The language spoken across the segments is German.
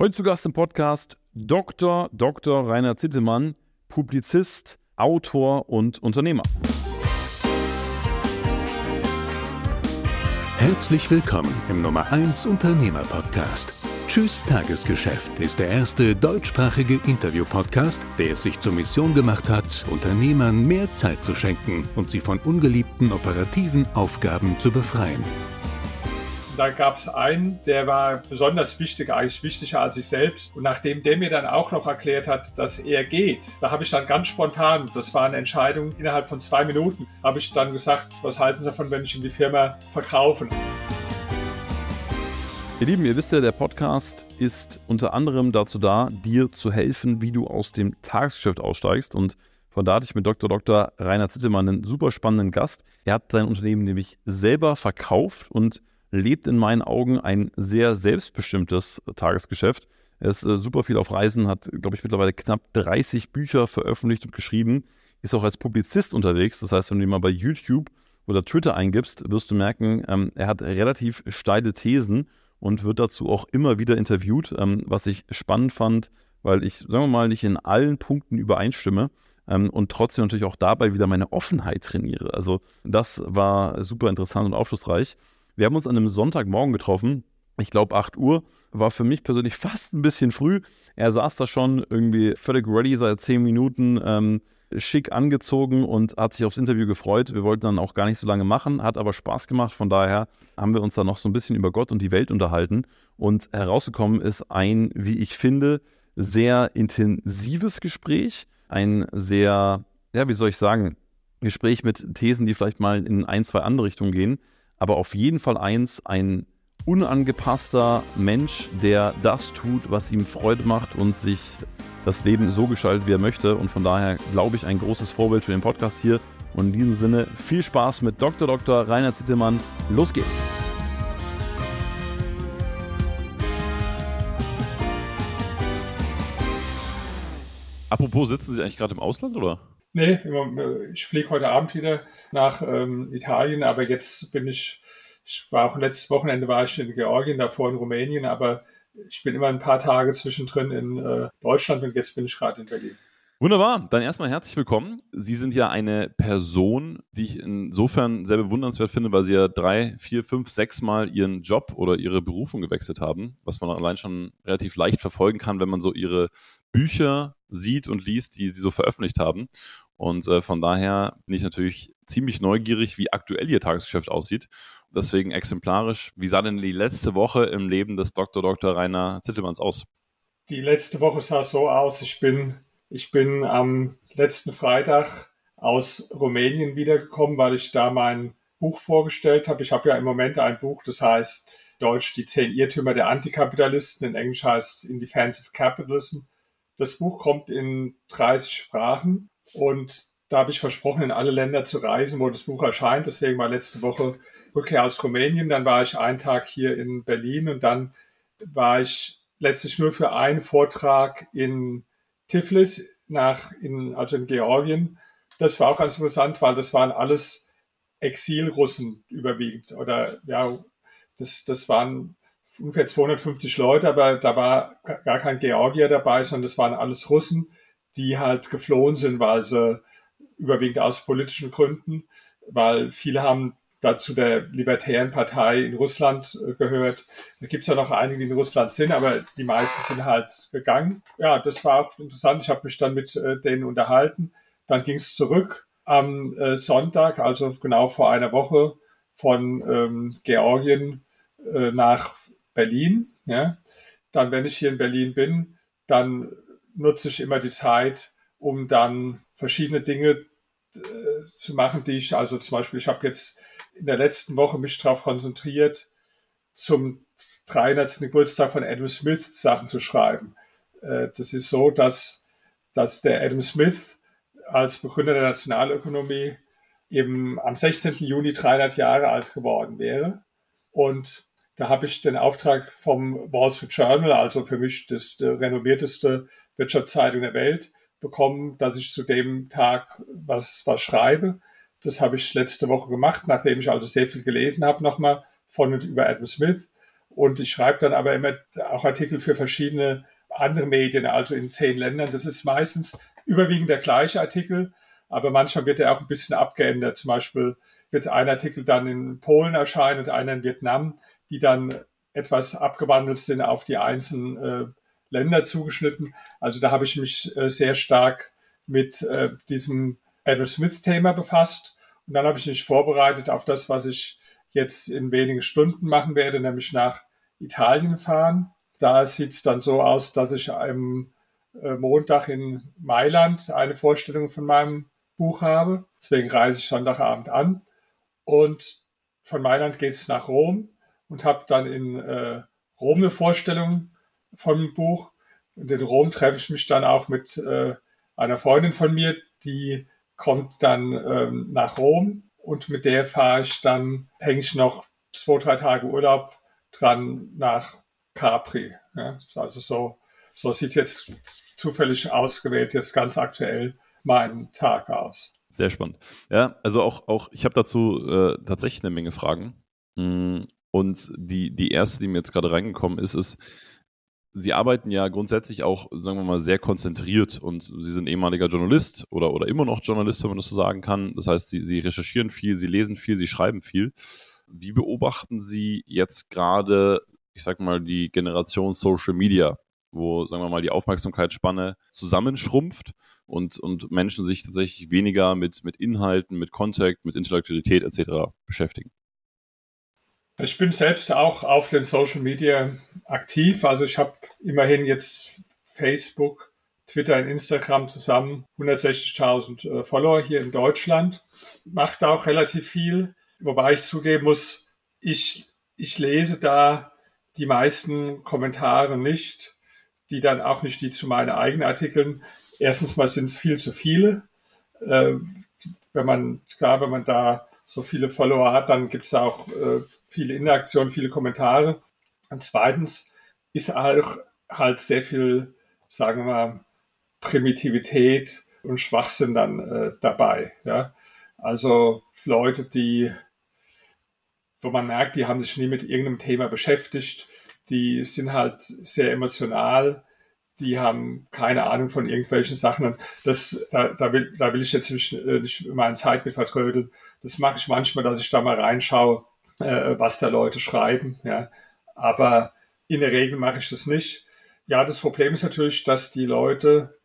Heute zu Gast im Podcast Dr. Dr. Rainer Zittelmann, Publizist, Autor und Unternehmer. Herzlich willkommen im Nummer 1 Unternehmer Podcast. Tschüss Tagesgeschäft ist der erste deutschsprachige Interview-Podcast, der es sich zur Mission gemacht hat, Unternehmern mehr Zeit zu schenken und sie von ungeliebten operativen Aufgaben zu befreien da gab es einen, der war besonders wichtig, eigentlich wichtiger als ich selbst. Und nachdem der mir dann auch noch erklärt hat, dass er geht, da habe ich dann ganz spontan, das war eine Entscheidung innerhalb von zwei Minuten, habe ich dann gesagt, was halten Sie davon, wenn ich in die Firma verkaufe? Ihr Lieben, ihr wisst ja, der Podcast ist unter anderem dazu da, dir zu helfen, wie du aus dem Tagesgeschäft aussteigst. Und von da hatte ich mit Dr. Dr. Rainer Zittelmann einen super spannenden Gast. Er hat sein Unternehmen nämlich selber verkauft und lebt in meinen Augen ein sehr selbstbestimmtes Tagesgeschäft. Er ist äh, super viel auf Reisen, hat, glaube ich, mittlerweile knapp 30 Bücher veröffentlicht und geschrieben, ist auch als Publizist unterwegs. Das heißt, wenn du ihn mal bei YouTube oder Twitter eingibst, wirst du merken, ähm, er hat relativ steile Thesen und wird dazu auch immer wieder interviewt, ähm, was ich spannend fand, weil ich, sagen wir mal, nicht in allen Punkten übereinstimme ähm, und trotzdem natürlich auch dabei wieder meine Offenheit trainiere. Also das war super interessant und aufschlussreich. Wir haben uns an einem Sonntagmorgen getroffen. Ich glaube, 8 Uhr war für mich persönlich fast ein bisschen früh. Er saß da schon irgendwie völlig ready seit 10 Minuten, ähm, schick angezogen und hat sich aufs Interview gefreut. Wir wollten dann auch gar nicht so lange machen, hat aber Spaß gemacht. Von daher haben wir uns dann noch so ein bisschen über Gott und die Welt unterhalten. Und herausgekommen ist ein, wie ich finde, sehr intensives Gespräch. Ein sehr, ja, wie soll ich sagen, Gespräch mit Thesen, die vielleicht mal in ein, zwei andere Richtungen gehen aber auf jeden Fall eins, ein unangepasster Mensch, der das tut, was ihm Freude macht und sich das Leben so gestaltet, wie er möchte. Und von daher glaube ich ein großes Vorbild für den Podcast hier. Und in diesem Sinne viel Spaß mit Dr. Dr. Rainer Zittelmann. Los geht's! Apropos, sitzen Sie eigentlich gerade im Ausland oder? Nee, ich fliege heute Abend wieder nach ähm, Italien, aber jetzt bin ich, ich war auch letztes Wochenende war ich in Georgien, davor in Rumänien, aber ich bin immer ein paar Tage zwischendrin in äh, Deutschland und jetzt bin ich gerade in Berlin. Wunderbar, dann erstmal herzlich willkommen. Sie sind ja eine Person, die ich insofern sehr bewundernswert finde, weil Sie ja drei, vier, fünf, sechs Mal Ihren Job oder Ihre Berufung gewechselt haben, was man allein schon relativ leicht verfolgen kann, wenn man so Ihre Bücher sieht und liest, die Sie so veröffentlicht haben. Und äh, von daher bin ich natürlich ziemlich neugierig, wie aktuell Ihr Tagesgeschäft aussieht. Deswegen exemplarisch, wie sah denn die letzte Woche im Leben des Dr. Dr. Rainer Zittelmanns aus? Die letzte Woche sah so aus, ich bin ich bin am letzten Freitag aus Rumänien wiedergekommen, weil ich da mein Buch vorgestellt habe. Ich habe ja im Moment ein Buch, das heißt Deutsch die zehn Irrtümer der Antikapitalisten, in Englisch heißt In Defense of Capitalism. Das Buch kommt in 30 Sprachen und da habe ich versprochen, in alle Länder zu reisen, wo das Buch erscheint. Deswegen war letzte Woche Rückkehr aus Rumänien. Dann war ich einen Tag hier in Berlin und dann war ich letztlich nur für einen Vortrag in Tiflis nach in, also in Georgien. Das war auch ganz interessant, weil das waren alles Exilrussen überwiegend. Oder ja, das, das waren ungefähr 250 Leute, aber da war gar kein Georgier dabei, sondern das waren alles Russen, die halt geflohen sind, weil sie überwiegend aus politischen Gründen, weil viele haben dazu der Libertären Partei in Russland äh, gehört. Da gibt es ja noch einige, die in Russland sind, aber die meisten sind halt gegangen. Ja, das war auch interessant. Ich habe mich dann mit äh, denen unterhalten. Dann ging es zurück am äh, Sonntag, also genau vor einer Woche von ähm, Georgien äh, nach Berlin. Ja. Dann, wenn ich hier in Berlin bin, dann nutze ich immer die Zeit, um dann verschiedene Dinge äh, zu machen, die ich, also zum Beispiel, ich habe jetzt in der letzten Woche mich darauf konzentriert, zum 300. Geburtstag von Adam Smith Sachen zu schreiben. Äh, das ist so, dass, dass der Adam Smith als Begründer der Nationalökonomie eben am 16. Juni 300 Jahre alt geworden wäre. Und da habe ich den Auftrag vom Wall Street Journal, also für mich das renommierteste Wirtschaftszeitung der Welt, bekommen, dass ich zu dem Tag was, was schreibe. Das habe ich letzte Woche gemacht, nachdem ich also sehr viel gelesen habe nochmal von und über Adam Smith. Und ich schreibe dann aber immer auch Artikel für verschiedene andere Medien, also in zehn Ländern. Das ist meistens überwiegend der gleiche Artikel, aber manchmal wird er auch ein bisschen abgeändert. Zum Beispiel wird ein Artikel dann in Polen erscheinen und einer in Vietnam, die dann etwas abgewandelt sind auf die einzelnen äh, Länder zugeschnitten. Also da habe ich mich äh, sehr stark mit äh, diesem Adam Smith-Thema befasst. Und dann habe ich mich vorbereitet auf das, was ich jetzt in wenigen Stunden machen werde, nämlich nach Italien fahren. Da sieht es dann so aus, dass ich am Montag in Mailand eine Vorstellung von meinem Buch habe. Deswegen reise ich Sonntagabend an. Und von Mailand geht es nach Rom und habe dann in äh, Rom eine Vorstellung vom Buch. Und in Rom treffe ich mich dann auch mit äh, einer Freundin von mir, die kommt dann ähm, nach Rom und mit der fahre ich dann, hänge ich noch zwei, drei Tage Urlaub dran nach Capri. Ja, also so, so sieht jetzt zufällig ausgewählt jetzt ganz aktuell mein Tag aus. Sehr spannend. Ja, also auch, auch ich habe dazu äh, tatsächlich eine Menge Fragen. Und die, die erste, die mir jetzt gerade reingekommen ist, ist, Sie arbeiten ja grundsätzlich auch, sagen wir mal, sehr konzentriert und Sie sind ehemaliger Journalist oder, oder immer noch Journalist, wenn man das so sagen kann. Das heißt, Sie, Sie recherchieren viel, Sie lesen viel, Sie schreiben viel. Wie beobachten Sie jetzt gerade, ich sag mal, die Generation Social Media, wo, sagen wir mal, die Aufmerksamkeitsspanne zusammenschrumpft und, und Menschen sich tatsächlich weniger mit, mit Inhalten, mit Contact, mit Intellektualität etc. beschäftigen? Ich bin selbst auch auf den Social Media aktiv. Also ich habe immerhin jetzt Facebook, Twitter und Instagram zusammen 160.000 äh, Follower hier in Deutschland. Macht auch relativ viel. Wobei ich zugeben muss, ich, ich lese da die meisten Kommentare nicht, die dann auch nicht die zu meinen eigenen Artikeln. Erstens mal sind es viel zu viele. Äh, wenn man, klar, wenn man da so viele Follower hat, dann gibt es auch äh, viele Interaktion, viele Kommentare. Und zweitens ist auch halt sehr viel, sagen wir mal, Primitivität und Schwachsinn dann äh, dabei. Ja? Also Leute, die, wo man merkt, die haben sich nie mit irgendeinem Thema beschäftigt, die sind halt sehr emotional, die haben keine Ahnung von irgendwelchen Sachen. Und das, da, da, will, da will ich jetzt nicht, äh, nicht meine Zeit mit vertrödeln. Das mache ich manchmal, dass ich da mal reinschaue äh, was da Leute schreiben. Ja. Aber in der Regel mache ich das nicht. Ja, das Problem ist natürlich, dass die Leute,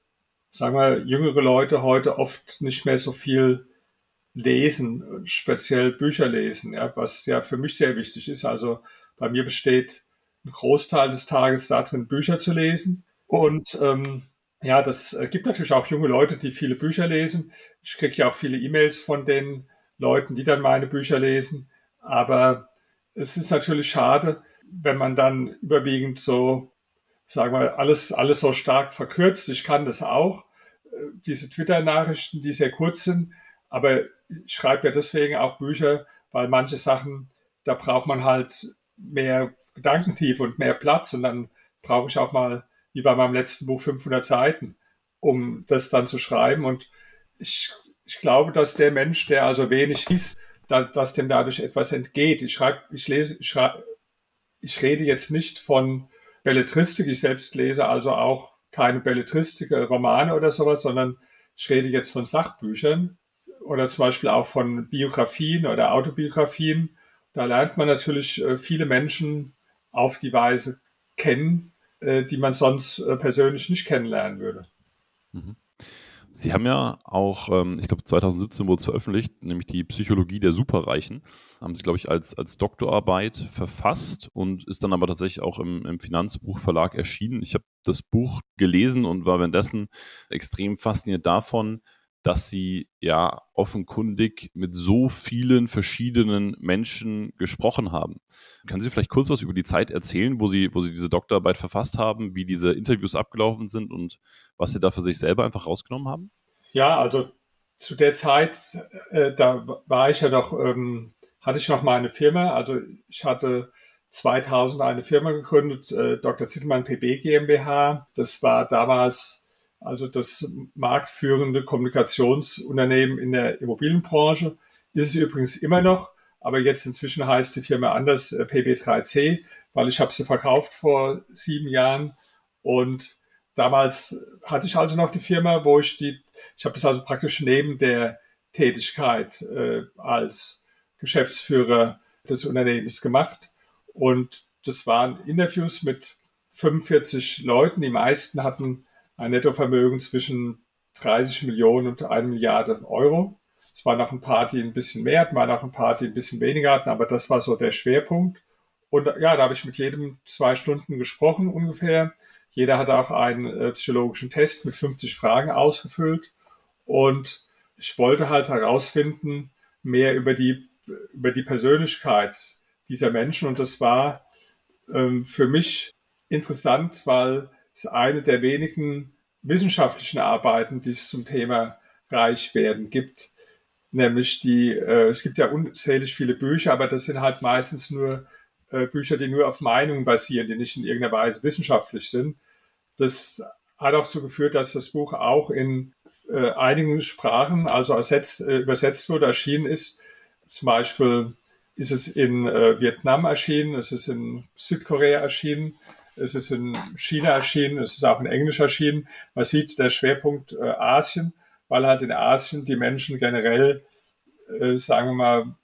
sagen wir, jüngere Leute heute oft nicht mehr so viel lesen, speziell Bücher lesen, ja, was ja für mich sehr wichtig ist. Also bei mir besteht ein Großteil des Tages darin, Bücher zu lesen. Und ähm, ja, das gibt natürlich auch junge Leute, die viele Bücher lesen. Ich kriege ja auch viele E-Mails von den Leuten, die dann meine Bücher lesen. Aber es ist natürlich schade, wenn man dann überwiegend so, sagen wir, alles, alles so stark verkürzt. Ich kann das auch, äh, diese Twitter-Nachrichten, die sehr kurz sind, aber ich schreibe ja deswegen auch Bücher, weil manche Sachen, da braucht man halt mehr Gedankentiefe und mehr Platz. Und dann brauche ich auch mal, wie bei meinem letzten Buch, 500 Seiten, um das dann zu schreiben. Und ich, ich glaube, dass der Mensch, der also wenig liest, da, dass dem dadurch etwas entgeht. Ich schreibe, ich lese, ich, schreibe, ich rede jetzt nicht von Belletristik. Ich selbst lese also auch keine Belletristik, äh, Romane oder sowas, sondern ich rede jetzt von Sachbüchern oder zum Beispiel auch von Biografien oder Autobiografien. Da lernt man natürlich äh, viele Menschen auf die Weise kennen, äh, die man sonst persönlich nicht kennenlernen würde. Mhm. Sie haben ja auch, ähm, ich glaube 2017 wurde es veröffentlicht, nämlich die Psychologie der Superreichen. Haben Sie, glaube ich, als, als Doktorarbeit verfasst und ist dann aber tatsächlich auch im, im Finanzbuchverlag erschienen. Ich habe das Buch gelesen und war währenddessen extrem fasziniert davon, dass sie ja offenkundig mit so vielen verschiedenen Menschen gesprochen haben. Können Sie vielleicht kurz was über die Zeit erzählen, wo Sie, wo Sie diese Doktorarbeit verfasst haben, wie diese Interviews abgelaufen sind und was Sie da für sich selber einfach rausgenommen haben? Ja, also zu der Zeit, äh, da war ich ja doch, ähm, hatte ich noch mal eine Firma. Also ich hatte 2000 eine Firma gegründet, äh, Dr. Zittelmann PB GmbH. Das war damals also das marktführende Kommunikationsunternehmen in der Immobilienbranche. Ist es übrigens immer noch, aber jetzt inzwischen heißt die Firma anders äh, PB3C, weil ich habe sie verkauft vor sieben Jahren und damals hatte ich also noch die Firma, wo ich die, ich habe das also praktisch neben der Tätigkeit äh, als Geschäftsführer des Unternehmens gemacht und das waren Interviews mit 45 Leuten, die meisten hatten ein Nettovermögen zwischen 30 Millionen und 1 Milliarde Euro. Es waren noch ein paar, die ein bisschen mehr hatten, waren auch ein paar, die ein bisschen weniger hatten, aber das war so der Schwerpunkt. Und ja, da habe ich mit jedem zwei Stunden gesprochen ungefähr. Jeder hat auch einen äh, psychologischen Test mit 50 Fragen ausgefüllt. Und ich wollte halt herausfinden, mehr über die, über die Persönlichkeit dieser Menschen. Und das war ähm, für mich interessant, weil es eine der wenigen wissenschaftlichen Arbeiten, die es zum Thema reich werden gibt, nämlich die, äh, es gibt ja unzählig viele Bücher, aber das sind halt meistens nur äh, Bücher, die nur auf Meinungen basieren, die nicht in irgendeiner Weise wissenschaftlich sind. Das hat auch dazu geführt, dass das Buch auch in äh, einigen Sprachen, also ersetzt, äh, übersetzt wurde, erschienen ist. Zum Beispiel ist es in äh, Vietnam erschienen, es ist in Südkorea erschienen, es ist in China erschienen, es ist auch in Englisch erschienen. Man sieht der Schwerpunkt äh, Asien weil halt in Asien die Menschen generell, äh, sagen wir mal,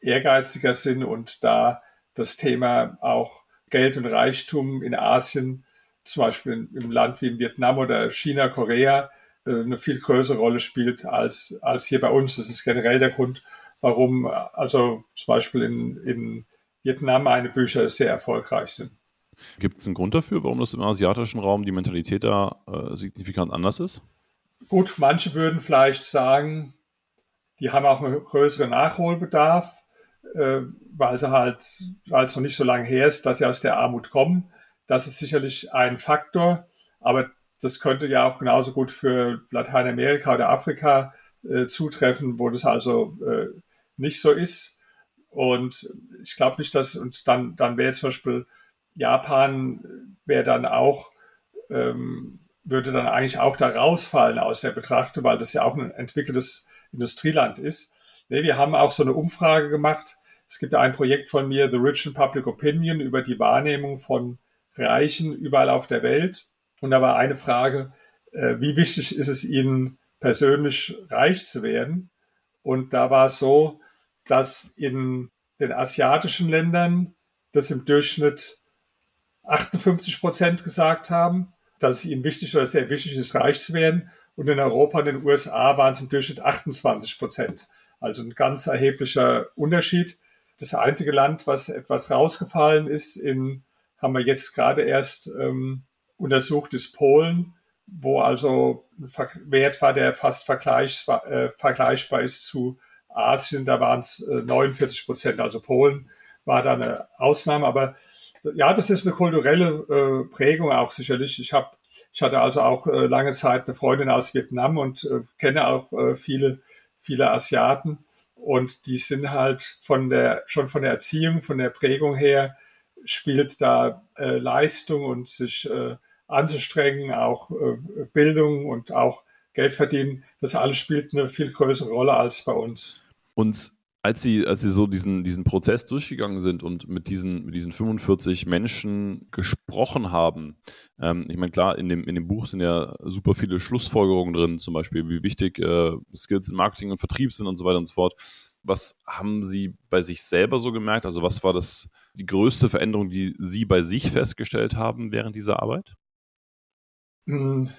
ehrgeiziger sind und da das Thema auch Geld und Reichtum in Asien, zum Beispiel im Land wie in Vietnam oder China, Korea, äh, eine viel größere Rolle spielt als, als hier bei uns. Das ist generell der Grund, warum also zum Beispiel in, in Vietnam meine Bücher sehr erfolgreich sind. Gibt es einen Grund dafür, warum das im asiatischen Raum die Mentalität da äh, signifikant anders ist? Gut, manche würden vielleicht sagen, die haben auch einen größeren Nachholbedarf, äh, weil sie halt, weil es noch nicht so lange her ist, dass sie aus der Armut kommen. Das ist sicherlich ein Faktor, aber das könnte ja auch genauso gut für Lateinamerika oder Afrika äh, zutreffen, wo das also äh, nicht so ist. Und ich glaube nicht, dass, und dann, dann wäre zum Beispiel Japan, wäre dann auch ähm, würde dann eigentlich auch da rausfallen aus der Betrachtung, weil das ja auch ein entwickeltes Industrieland ist. Nee, wir haben auch so eine Umfrage gemacht. Es gibt ein Projekt von mir, The Rich and Public Opinion, über die Wahrnehmung von Reichen überall auf der Welt. Und da war eine Frage, äh, wie wichtig ist es Ihnen persönlich reich zu werden? Und da war es so, dass in den asiatischen Ländern das im Durchschnitt 58 Prozent gesagt haben dass es ihnen wichtig oder sehr wichtig ist, reich zu werden. Und in Europa und den USA waren es im Durchschnitt 28 Prozent. Also ein ganz erheblicher Unterschied. Das einzige Land, was etwas rausgefallen ist, in, haben wir jetzt gerade erst ähm, untersucht, ist Polen, wo also ein Wert war, der fast vergleich, äh, vergleichbar ist zu Asien. Da waren es äh, 49 Prozent. Also Polen war da eine Ausnahme. Aber ja, das ist eine kulturelle äh, Prägung auch sicherlich. Ich habe, ich hatte also auch äh, lange Zeit eine Freundin aus Vietnam und äh, kenne auch äh, viele, viele Asiaten und die sind halt von der, schon von der Erziehung, von der Prägung her spielt da äh, Leistung und sich äh, anzustrengen, auch Bildung und auch Geld verdienen. Das alles spielt eine viel größere Rolle als bei uns. Und als sie, als sie so diesen, diesen Prozess durchgegangen sind und mit diesen, mit diesen 45 Menschen gesprochen haben, ähm, ich meine, klar, in dem, in dem Buch sind ja super viele Schlussfolgerungen drin, zum Beispiel, wie wichtig äh, Skills in Marketing und Vertrieb sind und so weiter und so fort. Was haben Sie bei sich selber so gemerkt? Also, was war das die größte Veränderung, die Sie bei sich festgestellt haben während dieser Arbeit? Hm,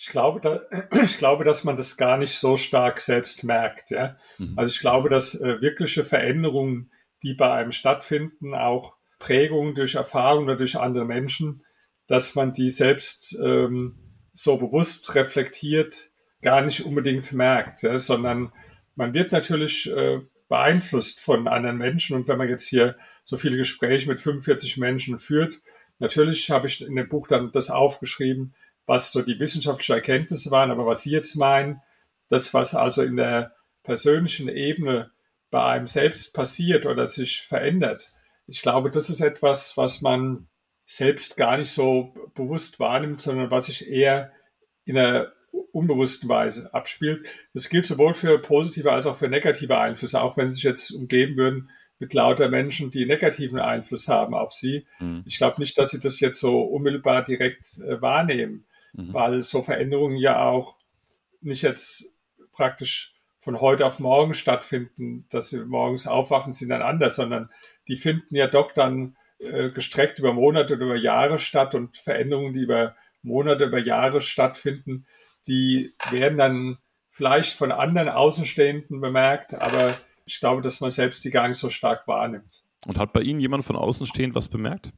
ich glaube, da, ich glaube, dass man das gar nicht so stark selbst merkt. Ja? Mhm. Also ich glaube, dass äh, wirkliche Veränderungen, die bei einem stattfinden, auch Prägungen durch Erfahrungen oder durch andere Menschen, dass man die selbst ähm, so bewusst reflektiert, gar nicht unbedingt merkt, ja? sondern man wird natürlich äh, beeinflusst von anderen Menschen. Und wenn man jetzt hier so viele Gespräche mit 45 Menschen führt, natürlich habe ich in dem Buch dann das aufgeschrieben, was so die wissenschaftlichen Erkenntnisse waren, aber was Sie jetzt meinen, das, was also in der persönlichen Ebene bei einem selbst passiert oder sich verändert, ich glaube, das ist etwas, was man selbst gar nicht so bewusst wahrnimmt, sondern was sich eher in einer unbewussten Weise abspielt. Das gilt sowohl für positive als auch für negative Einflüsse, auch wenn sie sich jetzt umgeben würden mit lauter Menschen, die negativen Einfluss haben auf sie. Mhm. Ich glaube nicht, dass sie das jetzt so unmittelbar direkt äh, wahrnehmen, mhm. weil so Veränderungen ja auch nicht jetzt praktisch von heute auf morgen stattfinden, dass sie morgens aufwachen, sind dann anders, sondern die finden ja doch dann äh, gestreckt über Monate oder über Jahre statt und Veränderungen, die über Monate, über Jahre stattfinden, die werden dann vielleicht von anderen Außenstehenden bemerkt, aber ich glaube, dass man selbst die gar nicht so stark wahrnimmt. Und hat bei Ihnen jemand von außen stehend was bemerkt?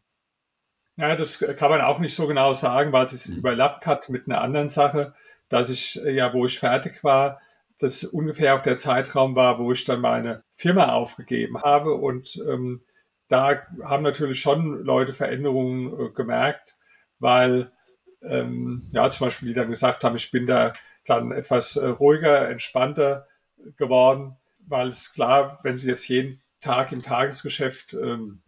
Ja, das kann man auch nicht so genau sagen, weil es sich mhm. überlappt hat mit einer anderen Sache, dass ich ja, wo ich fertig war, das ungefähr auch der Zeitraum war, wo ich dann meine Firma aufgegeben habe. Und ähm, da haben natürlich schon Leute Veränderungen äh, gemerkt, weil ähm, ja zum Beispiel die dann gesagt haben, ich bin da dann etwas äh, ruhiger, entspannter geworden, weil es klar, wenn sie jetzt jeden Tag im Tagesgeschäft ähm,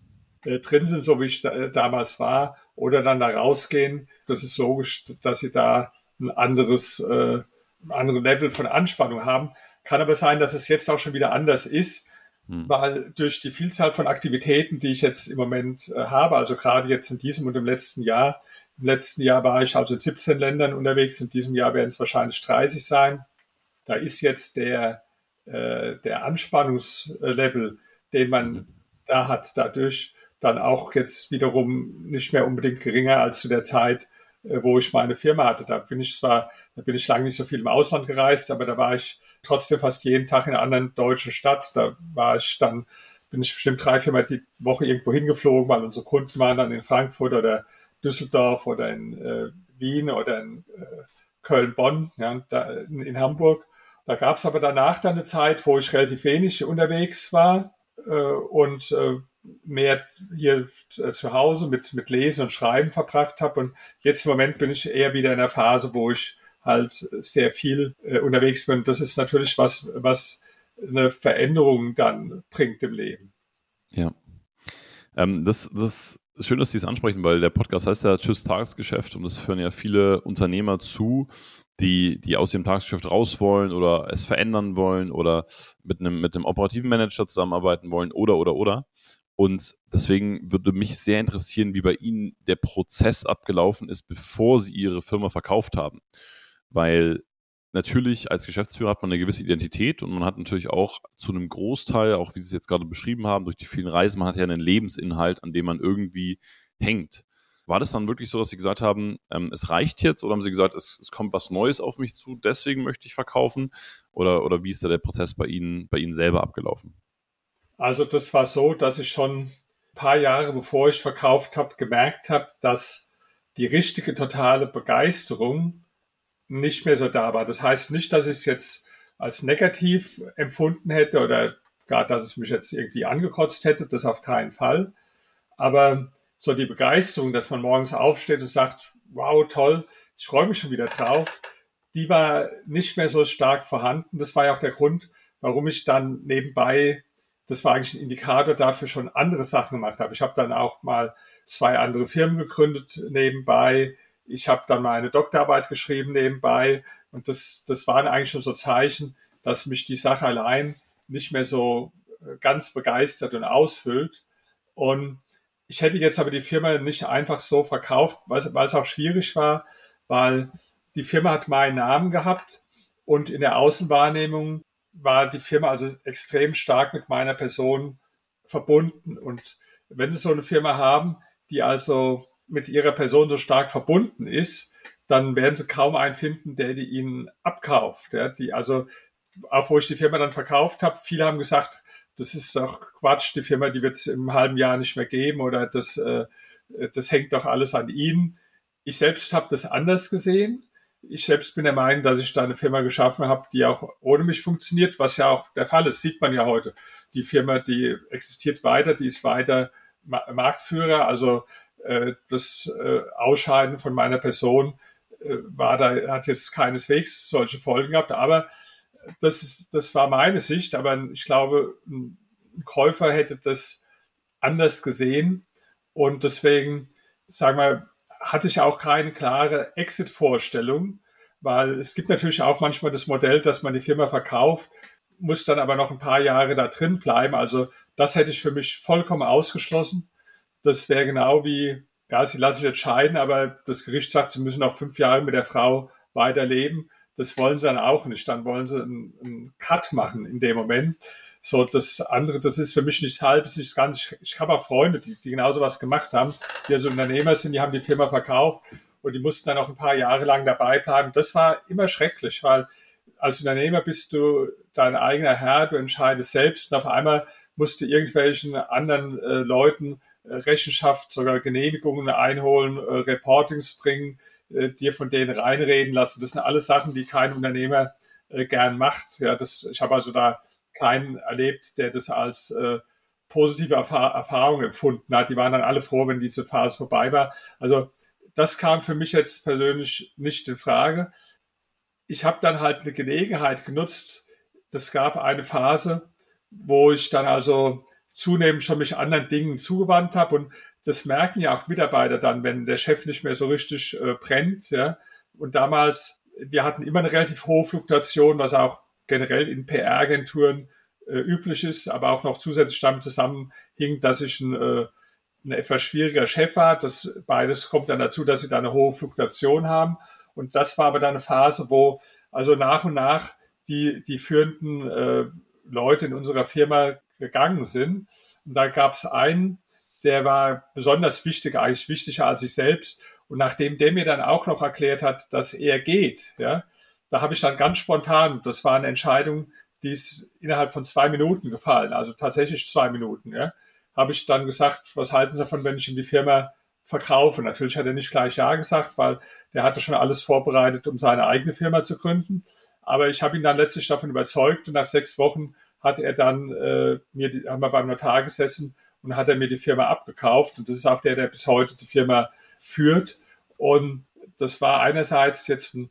äh, drin sind, so wie ich da, äh, damals war, oder dann da rausgehen, das ist logisch, dass sie da ein anderes äh, andere Level von Anspannung haben. Kann aber sein, dass es jetzt auch schon wieder anders ist, hm. weil durch die Vielzahl von Aktivitäten, die ich jetzt im Moment äh, habe, also gerade jetzt in diesem und im letzten Jahr, im letzten Jahr war ich also in 17 Ländern unterwegs, in diesem Jahr werden es wahrscheinlich 30 sein. Da ist jetzt der, äh, der Anspannungslevel, den man hm. da hat, dadurch dann auch jetzt wiederum nicht mehr unbedingt geringer als zu der Zeit, äh, wo ich meine Firma hatte. Da bin ich zwar, da bin ich lange nicht so viel im Ausland gereist, aber da war ich trotzdem fast jeden Tag in einer anderen deutschen Stadt. Da war ich dann, bin ich bestimmt drei, viermal die Woche irgendwo hingeflogen, weil unsere Kunden waren dann in Frankfurt oder Düsseldorf oder in äh, Wien oder in äh, Köln-Bonn, ja, in, in Hamburg. Da gab es aber danach dann eine Zeit, wo ich relativ wenig unterwegs war äh, und äh, mehr hier zu Hause mit, mit Lesen und Schreiben verbracht habe. Und jetzt im Moment bin ich eher wieder in der Phase, wo ich halt sehr viel äh, unterwegs bin. Das ist natürlich was, was eine Veränderung dann bringt im Leben. Ja. Ähm, das, das ist schön, dass Sie es ansprechen, weil der Podcast heißt ja Tschüss Tagesgeschäft und es hören ja viele Unternehmer zu, die, die aus dem Tagesgeschäft raus wollen oder es verändern wollen oder mit einem, mit einem operativen Manager zusammenarbeiten wollen oder, oder, oder. Und deswegen würde mich sehr interessieren, wie bei Ihnen der Prozess abgelaufen ist, bevor Sie Ihre Firma verkauft haben. Weil natürlich als Geschäftsführer hat man eine gewisse Identität und man hat natürlich auch zu einem Großteil, auch wie Sie es jetzt gerade beschrieben haben, durch die vielen Reisen, man hat ja einen Lebensinhalt, an dem man irgendwie hängt. War das dann wirklich so, dass Sie gesagt haben, ähm, es reicht jetzt oder haben Sie gesagt, es, es, kommt was Neues auf mich zu, deswegen möchte ich verkaufen? Oder, oder wie ist da der Prozess bei Ihnen, bei Ihnen selber abgelaufen? Also das war so, dass ich schon ein paar Jahre bevor ich verkauft habe, gemerkt habe, dass die richtige totale Begeisterung nicht mehr so da war. Das heißt nicht, dass ich es jetzt als negativ empfunden hätte oder gar, dass es mich jetzt irgendwie angekotzt hätte, das auf keinen Fall. Aber so die Begeisterung, dass man morgens aufsteht und sagt, wow, toll, ich freue mich schon wieder drauf, die war nicht mehr so stark vorhanden. Das war ja auch der Grund, warum ich dann nebenbei das war eigentlich ein Indikator dafür, schon andere Sachen gemacht habe. Ich habe dann auch mal zwei andere Firmen gegründet nebenbei. Ich habe dann meine Doktorarbeit geschrieben nebenbei. Und das, das waren eigentlich schon so Zeichen, dass mich die Sache allein nicht mehr so äh, ganz begeistert und ausfüllt. Und ich hätte jetzt aber die Firma nicht einfach so verkauft, weil, weil es auch schwierig war, weil die Firma hat meinen Namen gehabt und in der Außenwahrnehmung war die Firma also extrem stark mit meiner Person verbunden. Und wenn Sie so eine Firma haben, die also mit Ihrer Person so stark verbunden ist, dann werden Sie kaum einen finden, der die Ihnen abkauft. Ja, die, also, auch wo ich die Firma dann verkauft habe, viele haben gesagt, das ist doch Quatsch, die Firma, die wird es im halben Jahr nicht mehr geben oder das, äh, das hängt doch alles an Ihnen. Ich selbst habe das anders gesehen ich selbst bin der Meinung, dass ich da eine Firma geschaffen habe, die auch ohne mich funktioniert, was ja auch der Fall ist, sieht man ja heute. Die Firma, die existiert weiter, die ist weiter Marktführer, also äh, das äh, Ausscheiden von meiner Person äh, war da, hat jetzt keineswegs solche Folgen gehabt, aber das, ist, das war meine Sicht, aber ich glaube, ein Käufer hätte das anders gesehen. Und deswegen, sagen wir, hatte ich auch keine klare Exit-Vorstellung, weil es gibt natürlich auch manchmal das Modell, dass man die Firma verkauft, muss dann aber noch ein paar Jahre da drin bleiben. Also das hätte ich für mich vollkommen ausgeschlossen. Das wäre genau wie, ja, sie lassen sich jetzt scheiden, aber das Gericht sagt, sie müssen noch fünf Jahre mit der Frau weiterleben. Das wollen sie dann auch nicht. Dann wollen sie einen, einen Cut machen in dem Moment. So, das andere, das ist für mich nichts halbes, nichts ganz. Ich, ich habe auch Freunde, die, die genauso was gemacht haben, die also Unternehmer sind, die haben die Firma verkauft und die mussten dann auch ein paar Jahre lang dabei bleiben. Das war immer schrecklich, weil als Unternehmer bist du dein eigener Herr, du entscheidest selbst und auf einmal musst du irgendwelchen anderen äh, Leuten äh, Rechenschaft, sogar Genehmigungen einholen, äh, Reportings bringen, äh, dir von denen reinreden lassen. Das sind alles Sachen, die kein Unternehmer äh, gern macht. Ja, das, ich habe also da keinen erlebt, der das als äh, positive Erfahr Erfahrung empfunden hat. Die waren dann alle froh, wenn diese Phase vorbei war. Also das kam für mich jetzt persönlich nicht in Frage. Ich habe dann halt eine Gelegenheit genutzt. Das gab eine Phase, wo ich dann also zunehmend schon mich anderen Dingen zugewandt habe und das merken ja auch Mitarbeiter dann, wenn der Chef nicht mehr so richtig äh, brennt. Ja. Und damals, wir hatten immer eine relativ hohe Fluktuation, was auch generell in PR-Agenturen äh, üblich ist, aber auch noch zusätzlich damit zusammenhing, dass ich ein, äh, ein etwas schwieriger Chef war. Das beides kommt dann dazu, dass sie da eine hohe Fluktuation haben. Und das war aber dann eine Phase, wo also nach und nach die, die führenden äh, Leute in unserer Firma gegangen sind. Und da gab es einen, der war besonders wichtig, eigentlich wichtiger als ich selbst. Und nachdem der mir dann auch noch erklärt hat, dass er geht, ja, da habe ich dann ganz spontan, das war eine Entscheidung, die ist innerhalb von zwei Minuten gefallen, also tatsächlich zwei Minuten, ja, habe ich dann gesagt, was halten Sie davon, wenn ich in die Firma verkaufe? Natürlich hat er nicht gleich Ja gesagt, weil der hatte schon alles vorbereitet, um seine eigene Firma zu gründen. Aber ich habe ihn dann letztlich davon überzeugt und nach sechs Wochen hat er dann äh, mir, die, haben wir beim Notar gesessen und hat er mir die Firma abgekauft. Und das ist auch der, der bis heute die Firma führt. Und das war einerseits jetzt ein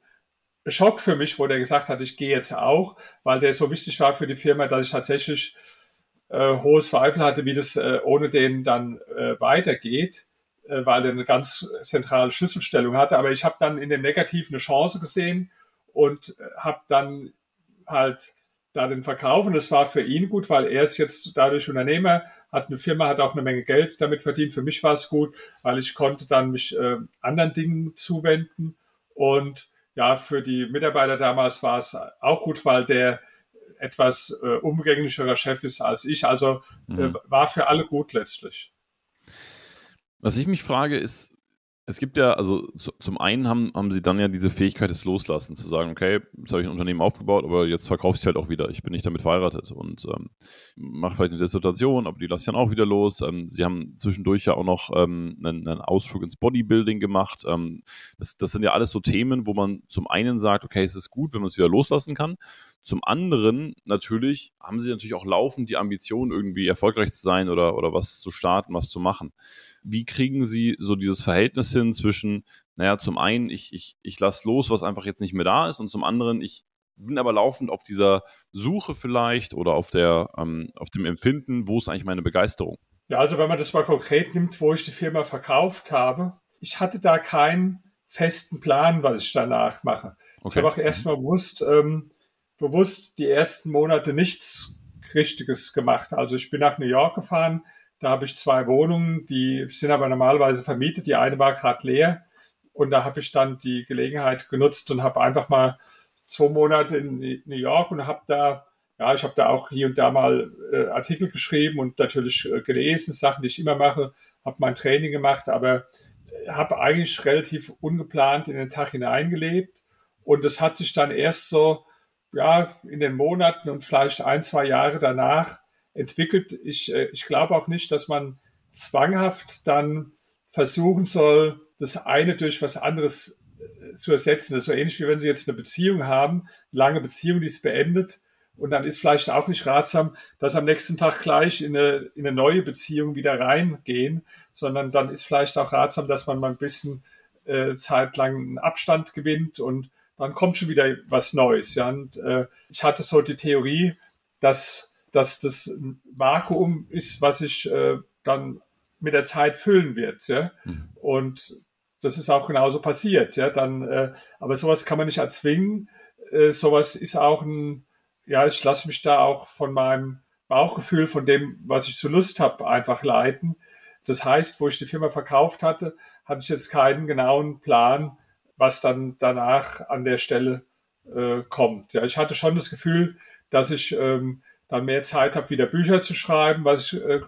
Schock für mich, wo der gesagt hat, ich gehe jetzt auch, weil der so wichtig war für die Firma, dass ich tatsächlich äh, hohes Zweifel hatte, wie das äh, ohne den dann äh, weitergeht, äh, weil er eine ganz zentrale Schlüsselstellung hatte. Aber ich habe dann in dem Negativen eine Chance gesehen und äh, habe dann halt da den Verkauf und das war für ihn gut, weil er ist jetzt dadurch Unternehmer, hat eine Firma, hat auch eine Menge Geld damit verdient. Für mich war es gut, weil ich konnte dann mich äh, anderen Dingen zuwenden und ja, für die Mitarbeiter damals war es auch gut, weil der etwas äh, umgänglicherer Chef ist als ich. Also äh, mhm. war für alle gut letztlich. Was ich mich frage, ist, es gibt ja, also zu, zum einen haben, haben sie dann ja diese Fähigkeit des Loslassens, zu sagen, okay, jetzt habe ich ein Unternehmen aufgebaut, aber jetzt verkaufe ich es halt auch wieder. Ich bin nicht damit verheiratet und ähm, mache vielleicht eine Dissertation, aber die lasse ich dann auch wieder los. Ähm, sie haben zwischendurch ja auch noch ähm, einen, einen, Ausflug ins Bodybuilding gemacht. Ähm, das, das sind ja alles so Themen, wo man zum einen sagt, okay, es ist gut, wenn man es wieder loslassen kann. Zum anderen natürlich haben sie natürlich auch laufend die Ambition, irgendwie erfolgreich zu sein oder, oder was zu starten, was zu machen. Wie kriegen Sie so dieses Verhältnis hin zwischen, naja, zum einen, ich, ich, ich lasse los, was einfach jetzt nicht mehr da ist, und zum anderen, ich bin aber laufend auf dieser Suche vielleicht oder auf, der, ähm, auf dem Empfinden, wo ist eigentlich meine Begeisterung? Ja, also wenn man das mal konkret nimmt, wo ich die Firma verkauft habe, ich hatte da keinen festen Plan, was ich danach mache. Okay. Ich habe auch erstmal bewusst, ähm, bewusst die ersten Monate nichts Richtiges gemacht. Also ich bin nach New York gefahren, da habe ich zwei Wohnungen, die sind aber normalerweise vermietet. Die eine war gerade leer. Und da habe ich dann die Gelegenheit genutzt und habe einfach mal zwei Monate in New York und habe da, ja, ich habe da auch hier und da mal äh, Artikel geschrieben und natürlich äh, gelesen, Sachen, die ich immer mache, habe mein Training gemacht, aber habe eigentlich relativ ungeplant in den Tag hineingelebt. Und es hat sich dann erst so, ja, in den Monaten und vielleicht ein, zwei Jahre danach entwickelt. Ich, äh, ich glaube auch nicht, dass man zwanghaft dann versuchen soll, das eine durch was anderes äh, zu ersetzen. Das ist so ähnlich wie wenn Sie jetzt eine Beziehung haben, lange Beziehung, die ist beendet. Und dann ist vielleicht auch nicht ratsam, dass am nächsten Tag gleich in eine, in eine neue Beziehung wieder reingehen, sondern dann ist vielleicht auch ratsam, dass man mal ein bisschen äh, zeitlang einen Abstand gewinnt und dann kommt schon wieder was Neues. Ja? Und äh, ich hatte so die Theorie, dass dass das ein Vakuum ist, was sich äh, dann mit der Zeit füllen wird. Ja? Mhm. Und das ist auch genauso passiert. Ja, dann, äh, aber sowas kann man nicht erzwingen. Äh, sowas ist auch ein, ja, ich lasse mich da auch von meinem Bauchgefühl, von dem, was ich zu Lust habe, einfach leiten. Das heißt, wo ich die Firma verkauft hatte, hatte ich jetzt keinen genauen Plan, was dann danach an der Stelle äh, kommt. Ja, ich hatte schon das Gefühl, dass ich ähm, dann mehr Zeit habe, wieder Bücher zu schreiben, was ich äh,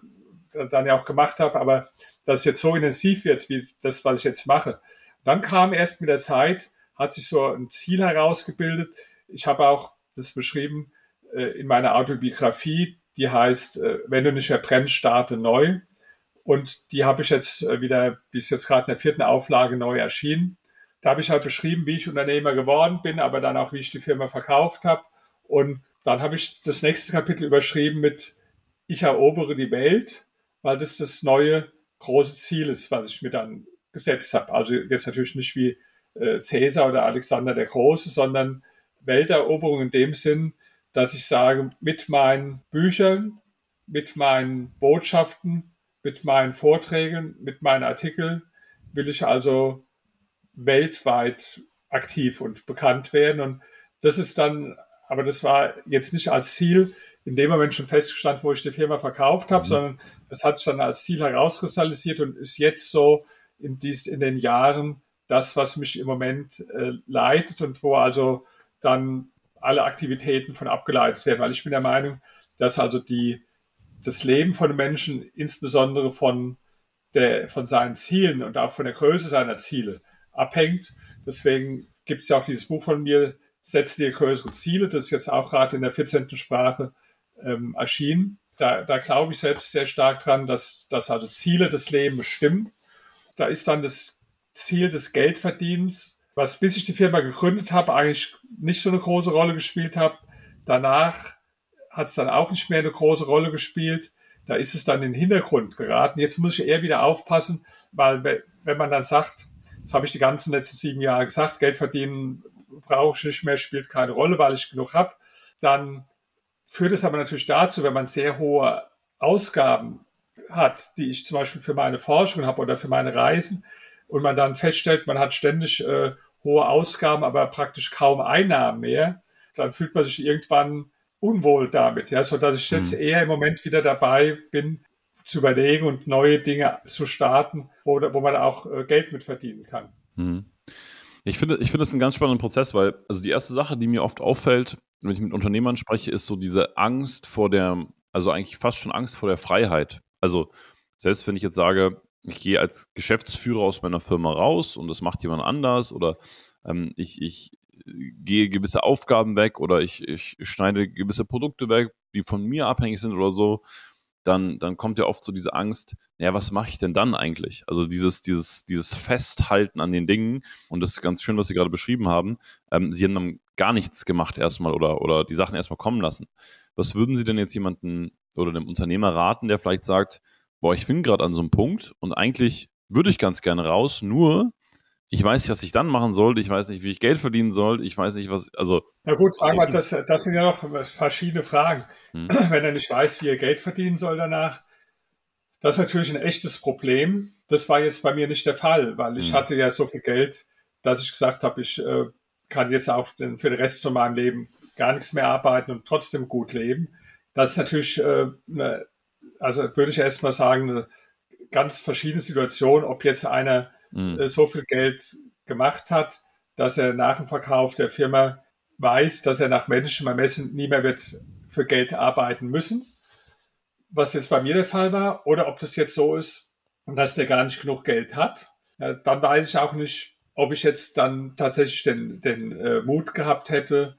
dann ja auch gemacht habe, aber dass es jetzt so intensiv wird, wie das, was ich jetzt mache. Dann kam erst mit der Zeit, hat sich so ein Ziel herausgebildet. Ich habe auch das beschrieben äh, in meiner Autobiografie, die heißt, äh, wenn du nicht mehr brennst, starte neu. Und die habe ich jetzt äh, wieder, die ist jetzt gerade in der vierten Auflage neu erschienen. Da habe ich halt beschrieben, wie ich Unternehmer geworden bin, aber dann auch, wie ich die Firma verkauft habe. Und dann habe ich das nächste Kapitel überschrieben mit Ich erobere die Welt, weil das das neue große Ziel ist, was ich mir dann gesetzt habe. Also jetzt natürlich nicht wie äh, Cäsar oder Alexander der Große, sondern Welteroberung in dem Sinn, dass ich sage, mit meinen Büchern, mit meinen Botschaften, mit meinen Vorträgen, mit meinen Artikeln will ich also weltweit aktiv und bekannt werden. Und das ist dann, aber das war jetzt nicht als Ziel in dem Moment schon festgestanden, wo ich die Firma verkauft habe, mhm. sondern das hat sich dann als Ziel herauskristallisiert und ist jetzt so in, dies, in den Jahren das, was mich im Moment äh, leitet und wo also dann alle Aktivitäten von abgeleitet werden, weil ich bin der Meinung, dass also die das Leben von Menschen insbesondere von, der, von seinen Zielen und auch von der Größe seiner Ziele abhängt. Deswegen gibt es ja auch dieses Buch von mir, Setze dir größere Ziele. Das ist jetzt auch gerade in der 14. Sprache ähm, erschienen. Da, da glaube ich selbst sehr stark dran, dass, dass also Ziele des Lebens stimmen. Da ist dann das Ziel des Geldverdienens, was bis ich die Firma gegründet habe, eigentlich nicht so eine große Rolle gespielt habe. Danach hat es dann auch nicht mehr eine große Rolle gespielt. Da ist es dann in den Hintergrund geraten. Jetzt muss ich eher wieder aufpassen, weil wenn man dann sagt, das habe ich die ganzen letzten sieben Jahre gesagt, Geld verdienen brauche ich nicht mehr, spielt keine Rolle, weil ich genug habe, dann führt es aber natürlich dazu, wenn man sehr hohe Ausgaben hat, die ich zum Beispiel für meine Forschung habe oder für meine Reisen, und man dann feststellt, man hat ständig äh, hohe Ausgaben, aber praktisch kaum Einnahmen mehr, dann fühlt man sich irgendwann unwohl damit, ja, so dass ich jetzt mhm. eher im Moment wieder dabei bin, zu überlegen und neue Dinge zu starten, wo, wo man auch äh, Geld mit verdienen kann. Mhm. Ich finde, ich finde das einen ganz spannenden Prozess, weil also die erste Sache, die mir oft auffällt, wenn ich mit Unternehmern spreche, ist so diese Angst vor der, also eigentlich fast schon Angst vor der Freiheit. Also selbst wenn ich jetzt sage, ich gehe als Geschäftsführer aus meiner Firma raus und das macht jemand anders oder ähm, ich, ich gehe gewisse Aufgaben weg oder ich, ich schneide gewisse Produkte weg, die von mir abhängig sind oder so, dann, dann kommt ja oft so diese Angst, ja, was mache ich denn dann eigentlich? Also dieses, dieses, dieses Festhalten an den Dingen, und das ist ganz schön, was Sie gerade beschrieben haben, ähm, Sie haben dann gar nichts gemacht erstmal oder, oder die Sachen erstmal kommen lassen. Was würden Sie denn jetzt jemanden oder einem Unternehmer raten, der vielleicht sagt, boah, ich bin gerade an so einem Punkt und eigentlich würde ich ganz gerne raus, nur ich weiß nicht, was ich dann machen sollte, ich weiß nicht, wie ich Geld verdienen soll, ich weiß nicht, was, also. Na gut, sagen wir, das, das sind ja noch verschiedene Fragen. Hm. Wenn er nicht weiß, wie er Geld verdienen soll danach, das ist natürlich ein echtes Problem. Das war jetzt bei mir nicht der Fall, weil ich hm. hatte ja so viel Geld, dass ich gesagt habe, ich äh, kann jetzt auch den, für den Rest von meinem Leben gar nichts mehr arbeiten und trotzdem gut leben. Das ist natürlich, äh, eine, also würde ich erst mal sagen, eine ganz verschiedene Situation, ob jetzt einer mhm. Äh, so viel Geld gemacht hat, dass er nach dem Verkauf der Firma weiß, dass er nach menschlichem Ermessen nie mehr wird für Geld arbeiten müssen, was jetzt bei mir der Fall war, oder ob das jetzt so ist, dass der gar nicht genug Geld hat. Ja, dann weiß ich auch nicht, ob ich jetzt dann tatsächlich den, den äh, Mut gehabt hätte,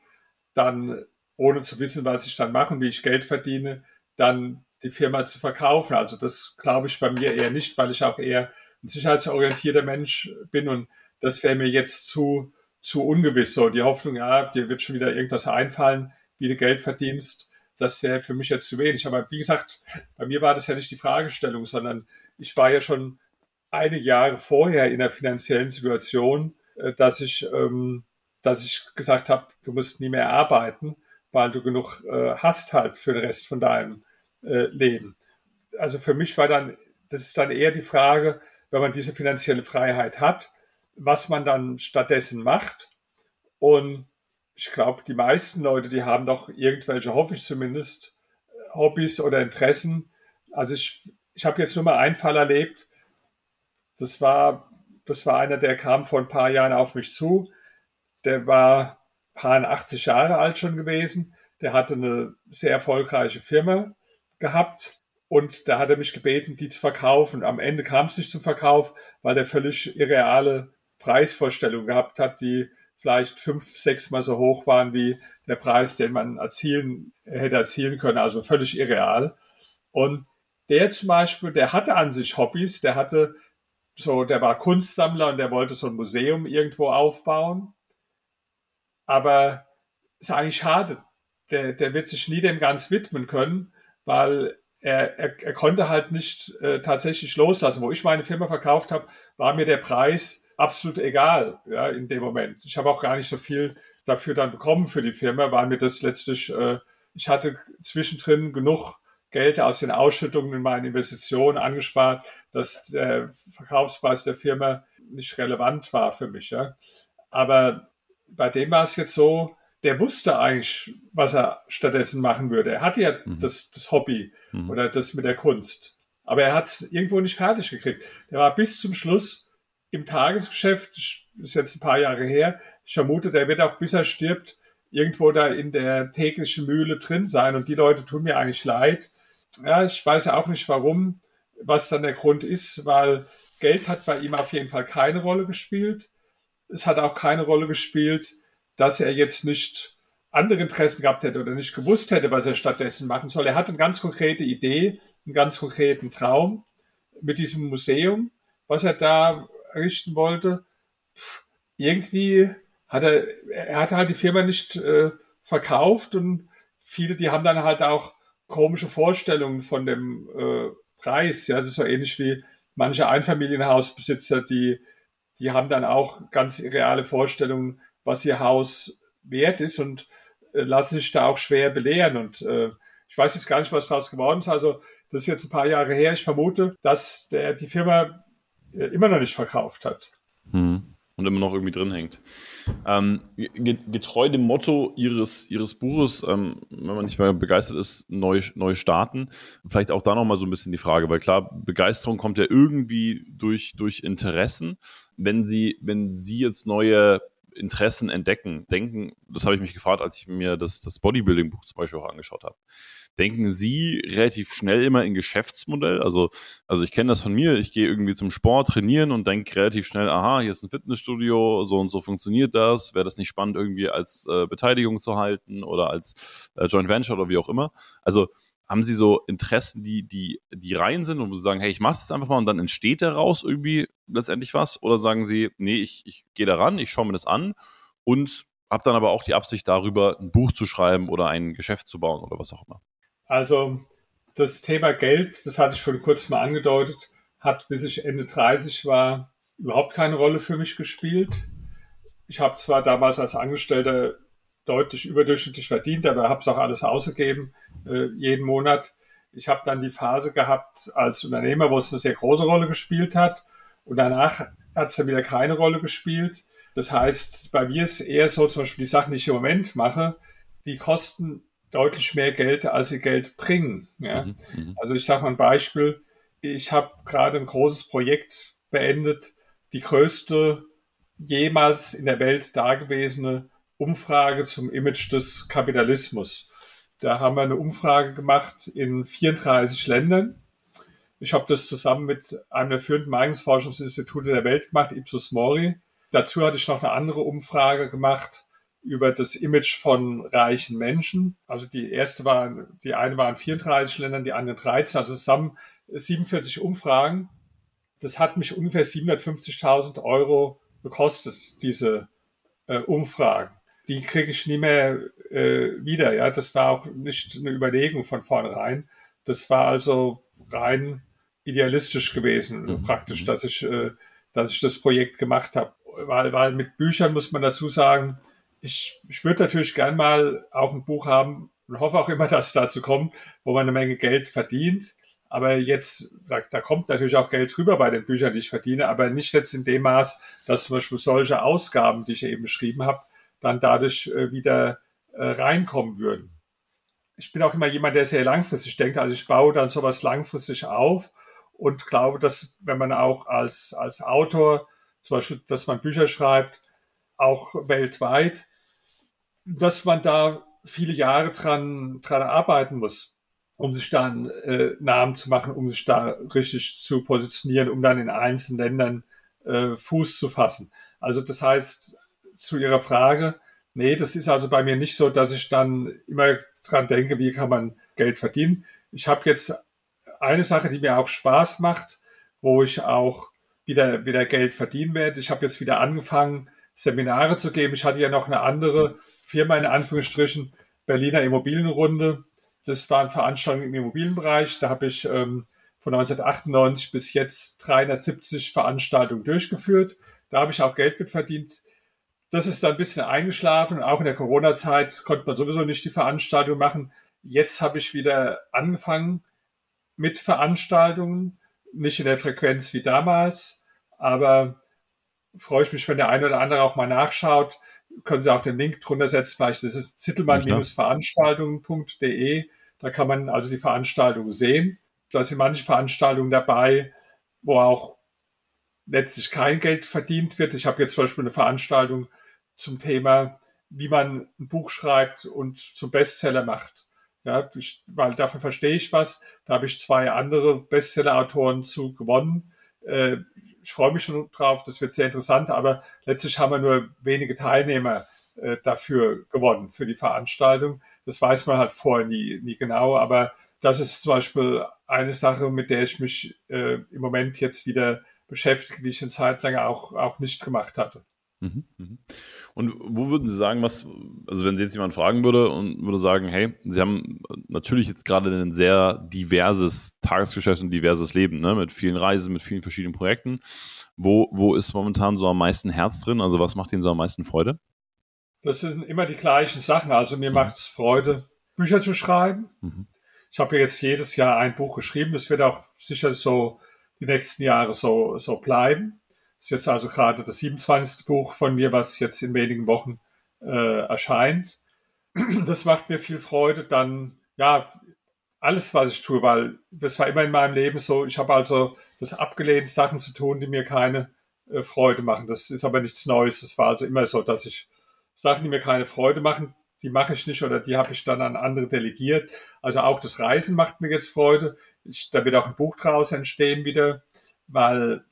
dann ohne zu wissen, was ich dann mache und wie ich Geld verdiene, dann die Firma zu verkaufen. Also das glaube ich bei mir eher nicht, weil ich auch eher ein sicherheitsorientierter Mensch bin und das wäre mir jetzt zu, zu ungewiss. So die Hoffnung, ja, dir wird schon wieder irgendwas einfallen, wie du Geld verdienst. Das wäre für mich jetzt zu wenig. Aber wie gesagt, bei mir war das ja nicht die Fragestellung, sondern ich war ja schon einige Jahre vorher in der finanziellen Situation, äh, dass ich, ähm, dass ich gesagt habe, du musst nie mehr arbeiten, weil du genug äh, hast halt für den Rest von deinem äh, Leben. Also für mich war dann, das ist dann eher die Frage, wenn man diese finanzielle Freiheit hat, was man dann stattdessen macht. Und ich glaube, die meisten Leute, die haben doch irgendwelche, hoffe ich zumindest, Hobbys oder Interessen. Also ich, ich habe jetzt nur mal einen Fall erlebt. Das war, das war einer, der kam vor ein paar Jahren auf mich zu. Der war paar 80 Jahre alt schon gewesen. Der hatte eine sehr erfolgreiche Firma gehabt und da hat er mich gebeten, die zu verkaufen. Am Ende kam es nicht zum Verkauf, weil er völlig irreale Preisvorstellungen gehabt hat, die vielleicht fünf, sechs Mal so hoch waren wie der Preis, den man erzielen, hätte erzielen können. Also völlig irreal. Und der zum Beispiel, der hatte an sich Hobbys, der hatte so, der war Kunstsammler und der wollte so ein Museum irgendwo aufbauen. Aber ist eigentlich schade. Der, der wird sich nie dem ganz widmen können, weil er, er, er konnte halt nicht äh, tatsächlich loslassen. Wo ich meine Firma verkauft habe, war mir der Preis absolut egal ja, in dem Moment. Ich habe auch gar nicht so viel dafür dann bekommen für die Firma, weil mir das letztlich, äh, ich hatte zwischendrin genug Geld aus den Ausschüttungen in meinen Investitionen angespart, dass der Verkaufspreis der Firma nicht relevant war für mich. Ja. Aber bei dem war es jetzt so, der wusste eigentlich, was er stattdessen machen würde. Er hatte ja mhm. das, das Hobby mhm. oder das mit der Kunst. Aber er hat es irgendwo nicht fertig gekriegt. Der war bis zum Schluss im Tagesgeschäft, das ist jetzt ein paar Jahre her. Ich vermute, der wird auch bis er stirbt irgendwo da in der täglichen Mühle drin sein. Und die Leute tun mir eigentlich leid. Ja, ich weiß ja auch nicht warum, was dann der Grund ist, weil Geld hat bei ihm auf jeden Fall keine Rolle gespielt. Es hat auch keine Rolle gespielt, dass er jetzt nicht andere Interessen gehabt hätte oder nicht gewusst hätte, was er stattdessen machen soll. Er hatte eine ganz konkrete Idee, einen ganz konkreten Traum mit diesem Museum, was er da errichten wollte. Irgendwie hat er, er hatte halt die Firma nicht äh, verkauft und viele, die haben dann halt auch komische Vorstellungen von dem äh, Preis. Ja, das ist so ähnlich wie manche Einfamilienhausbesitzer, die, die haben dann auch ganz reale Vorstellungen, was ihr Haus wert ist und äh, lassen sich da auch schwer belehren. Und äh, ich weiß jetzt gar nicht, was daraus geworden ist. Also das ist jetzt ein paar Jahre her. Ich vermute, dass der die Firma äh, immer noch nicht verkauft hat. Hm. Und immer noch irgendwie drin hängt. Ähm, getreu dem Motto ihres, ihres Buches, ähm, wenn man nicht mehr begeistert ist, neu, neu starten, vielleicht auch da nochmal so ein bisschen die Frage, weil klar, Begeisterung kommt ja irgendwie durch, durch Interessen. Wenn Sie, wenn Sie jetzt neue Interessen entdecken, denken, das habe ich mich gefragt, als ich mir das, das Bodybuilding-Buch zum Beispiel auch angeschaut habe. Denken Sie relativ schnell immer in Geschäftsmodell? Also, also ich kenne das von mir, ich gehe irgendwie zum Sport trainieren und denke relativ schnell, aha, hier ist ein Fitnessstudio, so und so funktioniert das. Wäre das nicht spannend, irgendwie als äh, Beteiligung zu halten oder als äh, Joint Venture oder wie auch immer? Also haben Sie so Interessen, die, die, die rein sind und wo Sie sagen, hey, ich mache das einfach mal und dann entsteht daraus irgendwie letztendlich was? Oder sagen Sie, nee, ich, ich gehe da ran, ich schaue mir das an und habe dann aber auch die Absicht darüber, ein Buch zu schreiben oder ein Geschäft zu bauen oder was auch immer? Also das Thema Geld, das hatte ich vor kurzem mal angedeutet, hat bis ich Ende 30 war überhaupt keine Rolle für mich gespielt. Ich habe zwar damals als Angestellter deutlich überdurchschnittlich verdient, aber habe es auch alles ausgegeben, äh, jeden Monat. Ich habe dann die Phase gehabt als Unternehmer, wo es eine sehr große Rolle gespielt hat. Und danach hat es dann wieder keine Rolle gespielt. Das heißt, bei mir ist eher so, zum Beispiel die Sachen, die ich im Moment mache, die kosten deutlich mehr Geld, als sie Geld bringen. Ja? Mhm, mhm. also ich sage mal ein Beispiel. Ich habe gerade ein großes Projekt beendet, die größte jemals in der Welt dagewesene Umfrage zum Image des Kapitalismus. Da haben wir eine Umfrage gemacht in 34 Ländern. Ich habe das zusammen mit einem der führenden Meinungsforschungsinstitute der Welt gemacht, Ipsos Mori. Dazu hatte ich noch eine andere Umfrage gemacht über das Image von reichen Menschen. Also die erste war, die eine war in 34 Ländern, die andere 13, also zusammen 47 Umfragen. Das hat mich ungefähr 750.000 Euro gekostet, diese äh, Umfragen die kriege ich nie mehr äh, wieder. Ja, das war auch nicht eine Überlegung von vornherein. Das war also rein idealistisch gewesen, mhm. praktisch, mhm. dass ich, äh, dass ich das Projekt gemacht habe. Weil, weil mit Büchern muss man dazu sagen, ich, ich würde natürlich gern mal auch ein Buch haben und hoffe auch immer, dass es dazu kommt, wo man eine Menge Geld verdient. Aber jetzt, da, da kommt natürlich auch Geld rüber bei den Büchern, die ich verdiene, aber nicht jetzt in dem Maß, dass zum Beispiel solche Ausgaben, die ich eben beschrieben habe, dann dadurch äh, wieder äh, reinkommen würden. Ich bin auch immer jemand, der sehr langfristig denkt. Also ich baue dann sowas langfristig auf und glaube, dass wenn man auch als, als Autor, zum Beispiel, dass man Bücher schreibt, auch weltweit, dass man da viele Jahre dran, dran arbeiten muss um sich dann äh, Namen zu machen, um sich da richtig zu positionieren, um dann in einzelnen Ländern äh, Fuß zu fassen. Also das heißt, zu Ihrer Frage, nee, das ist also bei mir nicht so, dass ich dann immer dran denke, wie kann man Geld verdienen. Ich habe jetzt eine Sache, die mir auch Spaß macht, wo ich auch wieder, wieder Geld verdienen werde. Ich habe jetzt wieder angefangen, Seminare zu geben. Ich hatte ja noch eine andere Firma in Anführungsstrichen, Berliner Immobilienrunde das waren Veranstaltungen im Immobilienbereich. Da habe ich ähm, von 1998 bis jetzt 370 Veranstaltungen durchgeführt. Da habe ich auch Geld mit verdient. Das ist dann ein bisschen eingeschlafen. Auch in der Corona-Zeit konnte man sowieso nicht die Veranstaltung machen. Jetzt habe ich wieder angefangen mit Veranstaltungen. Nicht in der Frequenz wie damals, aber freue ich mich, wenn der eine oder andere auch mal nachschaut. Können Sie auch den Link drunter setzen. Vielleicht das ist zittelmann-veranstaltungen.de. Da kann man also die Veranstaltung sehen. Da sind manche Veranstaltungen dabei, wo auch letztlich kein Geld verdient wird. Ich habe jetzt zum Beispiel eine Veranstaltung zum Thema, wie man ein Buch schreibt und zum Bestseller macht. Ja, ich, weil dafür verstehe ich was. Da habe ich zwei andere Bestseller-Autoren zu gewonnen. Äh, ich freue mich schon drauf, das wird sehr interessant, aber letztlich haben wir nur wenige Teilnehmer äh, dafür gewonnen, für die Veranstaltung. Das weiß man halt vorher nie, nie genau, aber das ist zum Beispiel eine Sache, mit der ich mich äh, im Moment jetzt wieder beschäftige, die ich eine Zeit lang auch, auch nicht gemacht hatte. Mhm, mhm. Und wo würden Sie sagen, was, also wenn Sie jetzt jemand fragen würde und würde sagen, hey, Sie haben natürlich jetzt gerade ein sehr diverses Tagesgeschäft und diverses Leben, ne, mit vielen Reisen, mit vielen verschiedenen Projekten. Wo, wo ist momentan so am meisten Herz drin? Also was macht Ihnen so am meisten Freude? Das sind immer die gleichen Sachen. Also mir mhm. macht es Freude, Bücher zu schreiben. Mhm. Ich habe jetzt jedes Jahr ein Buch geschrieben. Das wird auch sicher so die nächsten Jahre so, so bleiben. Das ist jetzt also gerade das 27. Buch von mir, was jetzt in wenigen Wochen äh, erscheint. Das macht mir viel Freude. Dann, ja, alles, was ich tue, weil das war immer in meinem Leben so. Ich habe also das abgelehnt, Sachen zu tun, die mir keine äh, Freude machen. Das ist aber nichts Neues. Das war also immer so, dass ich Sachen, die mir keine Freude machen, die mache ich nicht oder die habe ich dann an andere delegiert. Also auch das Reisen macht mir jetzt Freude. Ich, da wird auch ein Buch draus entstehen wieder, weil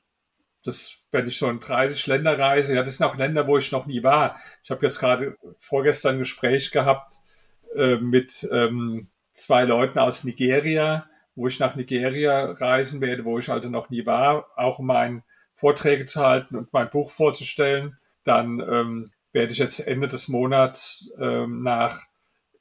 das, wenn ich so in 30 Länder reise, ja, das sind auch Länder, wo ich noch nie war. Ich habe jetzt gerade vorgestern ein Gespräch gehabt äh, mit ähm, zwei Leuten aus Nigeria, wo ich nach Nigeria reisen werde, wo ich also noch nie war, auch um meine Vorträge zu halten und mein Buch vorzustellen. Dann ähm, werde ich jetzt Ende des Monats ähm, nach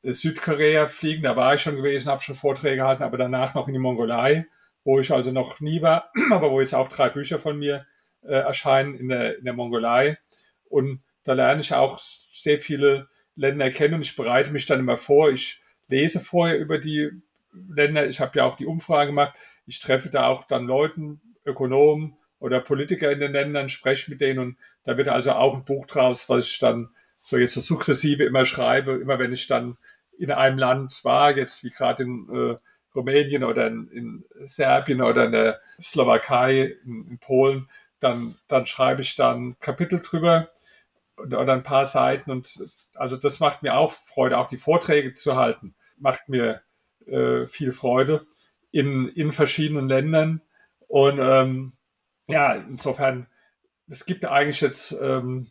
Südkorea fliegen. Da war ich schon gewesen, habe schon Vorträge gehalten, aber danach noch in die Mongolei, wo ich also noch nie war, aber wo jetzt auch drei Bücher von mir äh, erscheinen in der, in der Mongolei. Und da lerne ich auch sehr viele Länder kennen und ich bereite mich dann immer vor. Ich lese vorher über die Länder. Ich habe ja auch die Umfrage gemacht. Ich treffe da auch dann Leuten, Ökonomen, oder Politiker in den Ländern, spreche mit denen und da wird also auch ein Buch draus, was ich dann so jetzt so sukzessive immer schreibe, immer wenn ich dann in einem Land war, jetzt wie gerade in äh, Rumänien oder in, in, Serbien oder in der Slowakei, in, in, Polen, dann, dann schreibe ich dann Kapitel drüber oder ein paar Seiten und also das macht mir auch Freude, auch die Vorträge zu halten, macht mir äh, viel Freude in, in verschiedenen Ländern und ähm, ja, insofern, es gibt eigentlich jetzt ähm,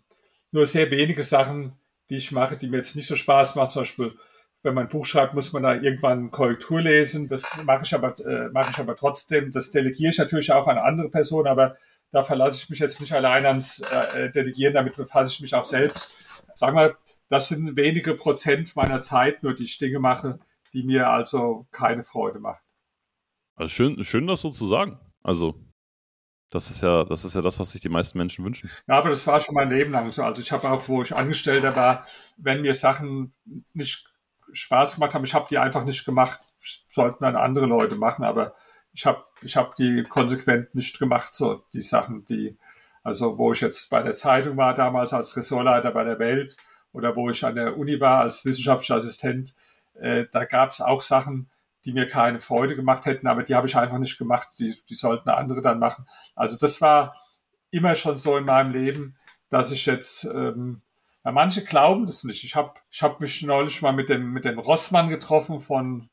nur sehr wenige Sachen, die ich mache, die mir jetzt nicht so Spaß machen. Zum Beispiel, wenn man ein Buch schreibt, muss man da irgendwann Korrektur lesen. Das mache ich aber, äh, mache ich aber trotzdem. Das delegiere ich natürlich auch an andere Personen, aber da verlasse ich mich jetzt nicht allein ans äh, Delegieren, damit befasse ich mich auch selbst. Sagen wir, das sind wenige Prozent meiner Zeit, nur die ich Dinge mache, die mir also keine Freude machen. Also schön, schön das so zu sagen. Also das ist ja, das ist ja das, was sich die meisten Menschen wünschen. Ja, aber das war schon mein Leben lang so. Also ich habe auch, wo ich Angestellter war, wenn mir Sachen nicht Spaß gemacht haben, ich habe die einfach nicht gemacht. Sollten dann andere Leute machen, aber ich habe ich hab die konsequent nicht gemacht, so die Sachen, die, also wo ich jetzt bei der Zeitung war, damals als Ressortleiter bei der Welt oder wo ich an der Uni war als wissenschaftlicher Assistent, äh, da gab es auch Sachen, die mir keine Freude gemacht hätten, aber die habe ich einfach nicht gemacht, die, die sollten andere dann machen. Also das war immer schon so in meinem Leben, dass ich jetzt, ähm, ja, manche glauben das nicht. Ich habe ich hab mich neulich mal mit dem, mit dem Rossmann getroffen von,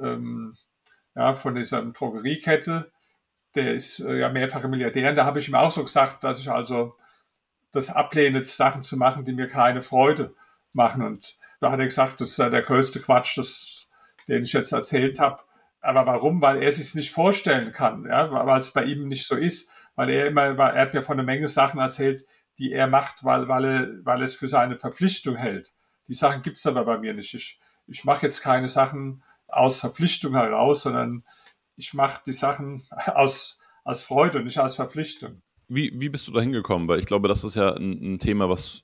ähm, ja, von dieser Drogeriekette. Der ist äh, ja mehrfacher Milliardär. Und da habe ich ihm auch so gesagt, dass ich also das ablehne, Sachen zu machen, die mir keine Freude machen. Und da hat er gesagt, das ist ja der größte Quatsch, das, den ich jetzt erzählt habe. Aber warum? Weil er sich nicht vorstellen kann, ja, weil es bei ihm nicht so ist, weil er immer, er hat mir von einer Menge Sachen erzählt, die er macht, weil, weil, er, weil er es für seine Verpflichtung hält. Die Sachen gibt es aber bei mir nicht. Ich, ich mache jetzt keine Sachen aus Verpflichtung heraus, sondern ich mache die Sachen aus, aus Freude und nicht aus Verpflichtung. Wie, wie bist du da hingekommen? Weil ich glaube, das ist ja ein, ein Thema, was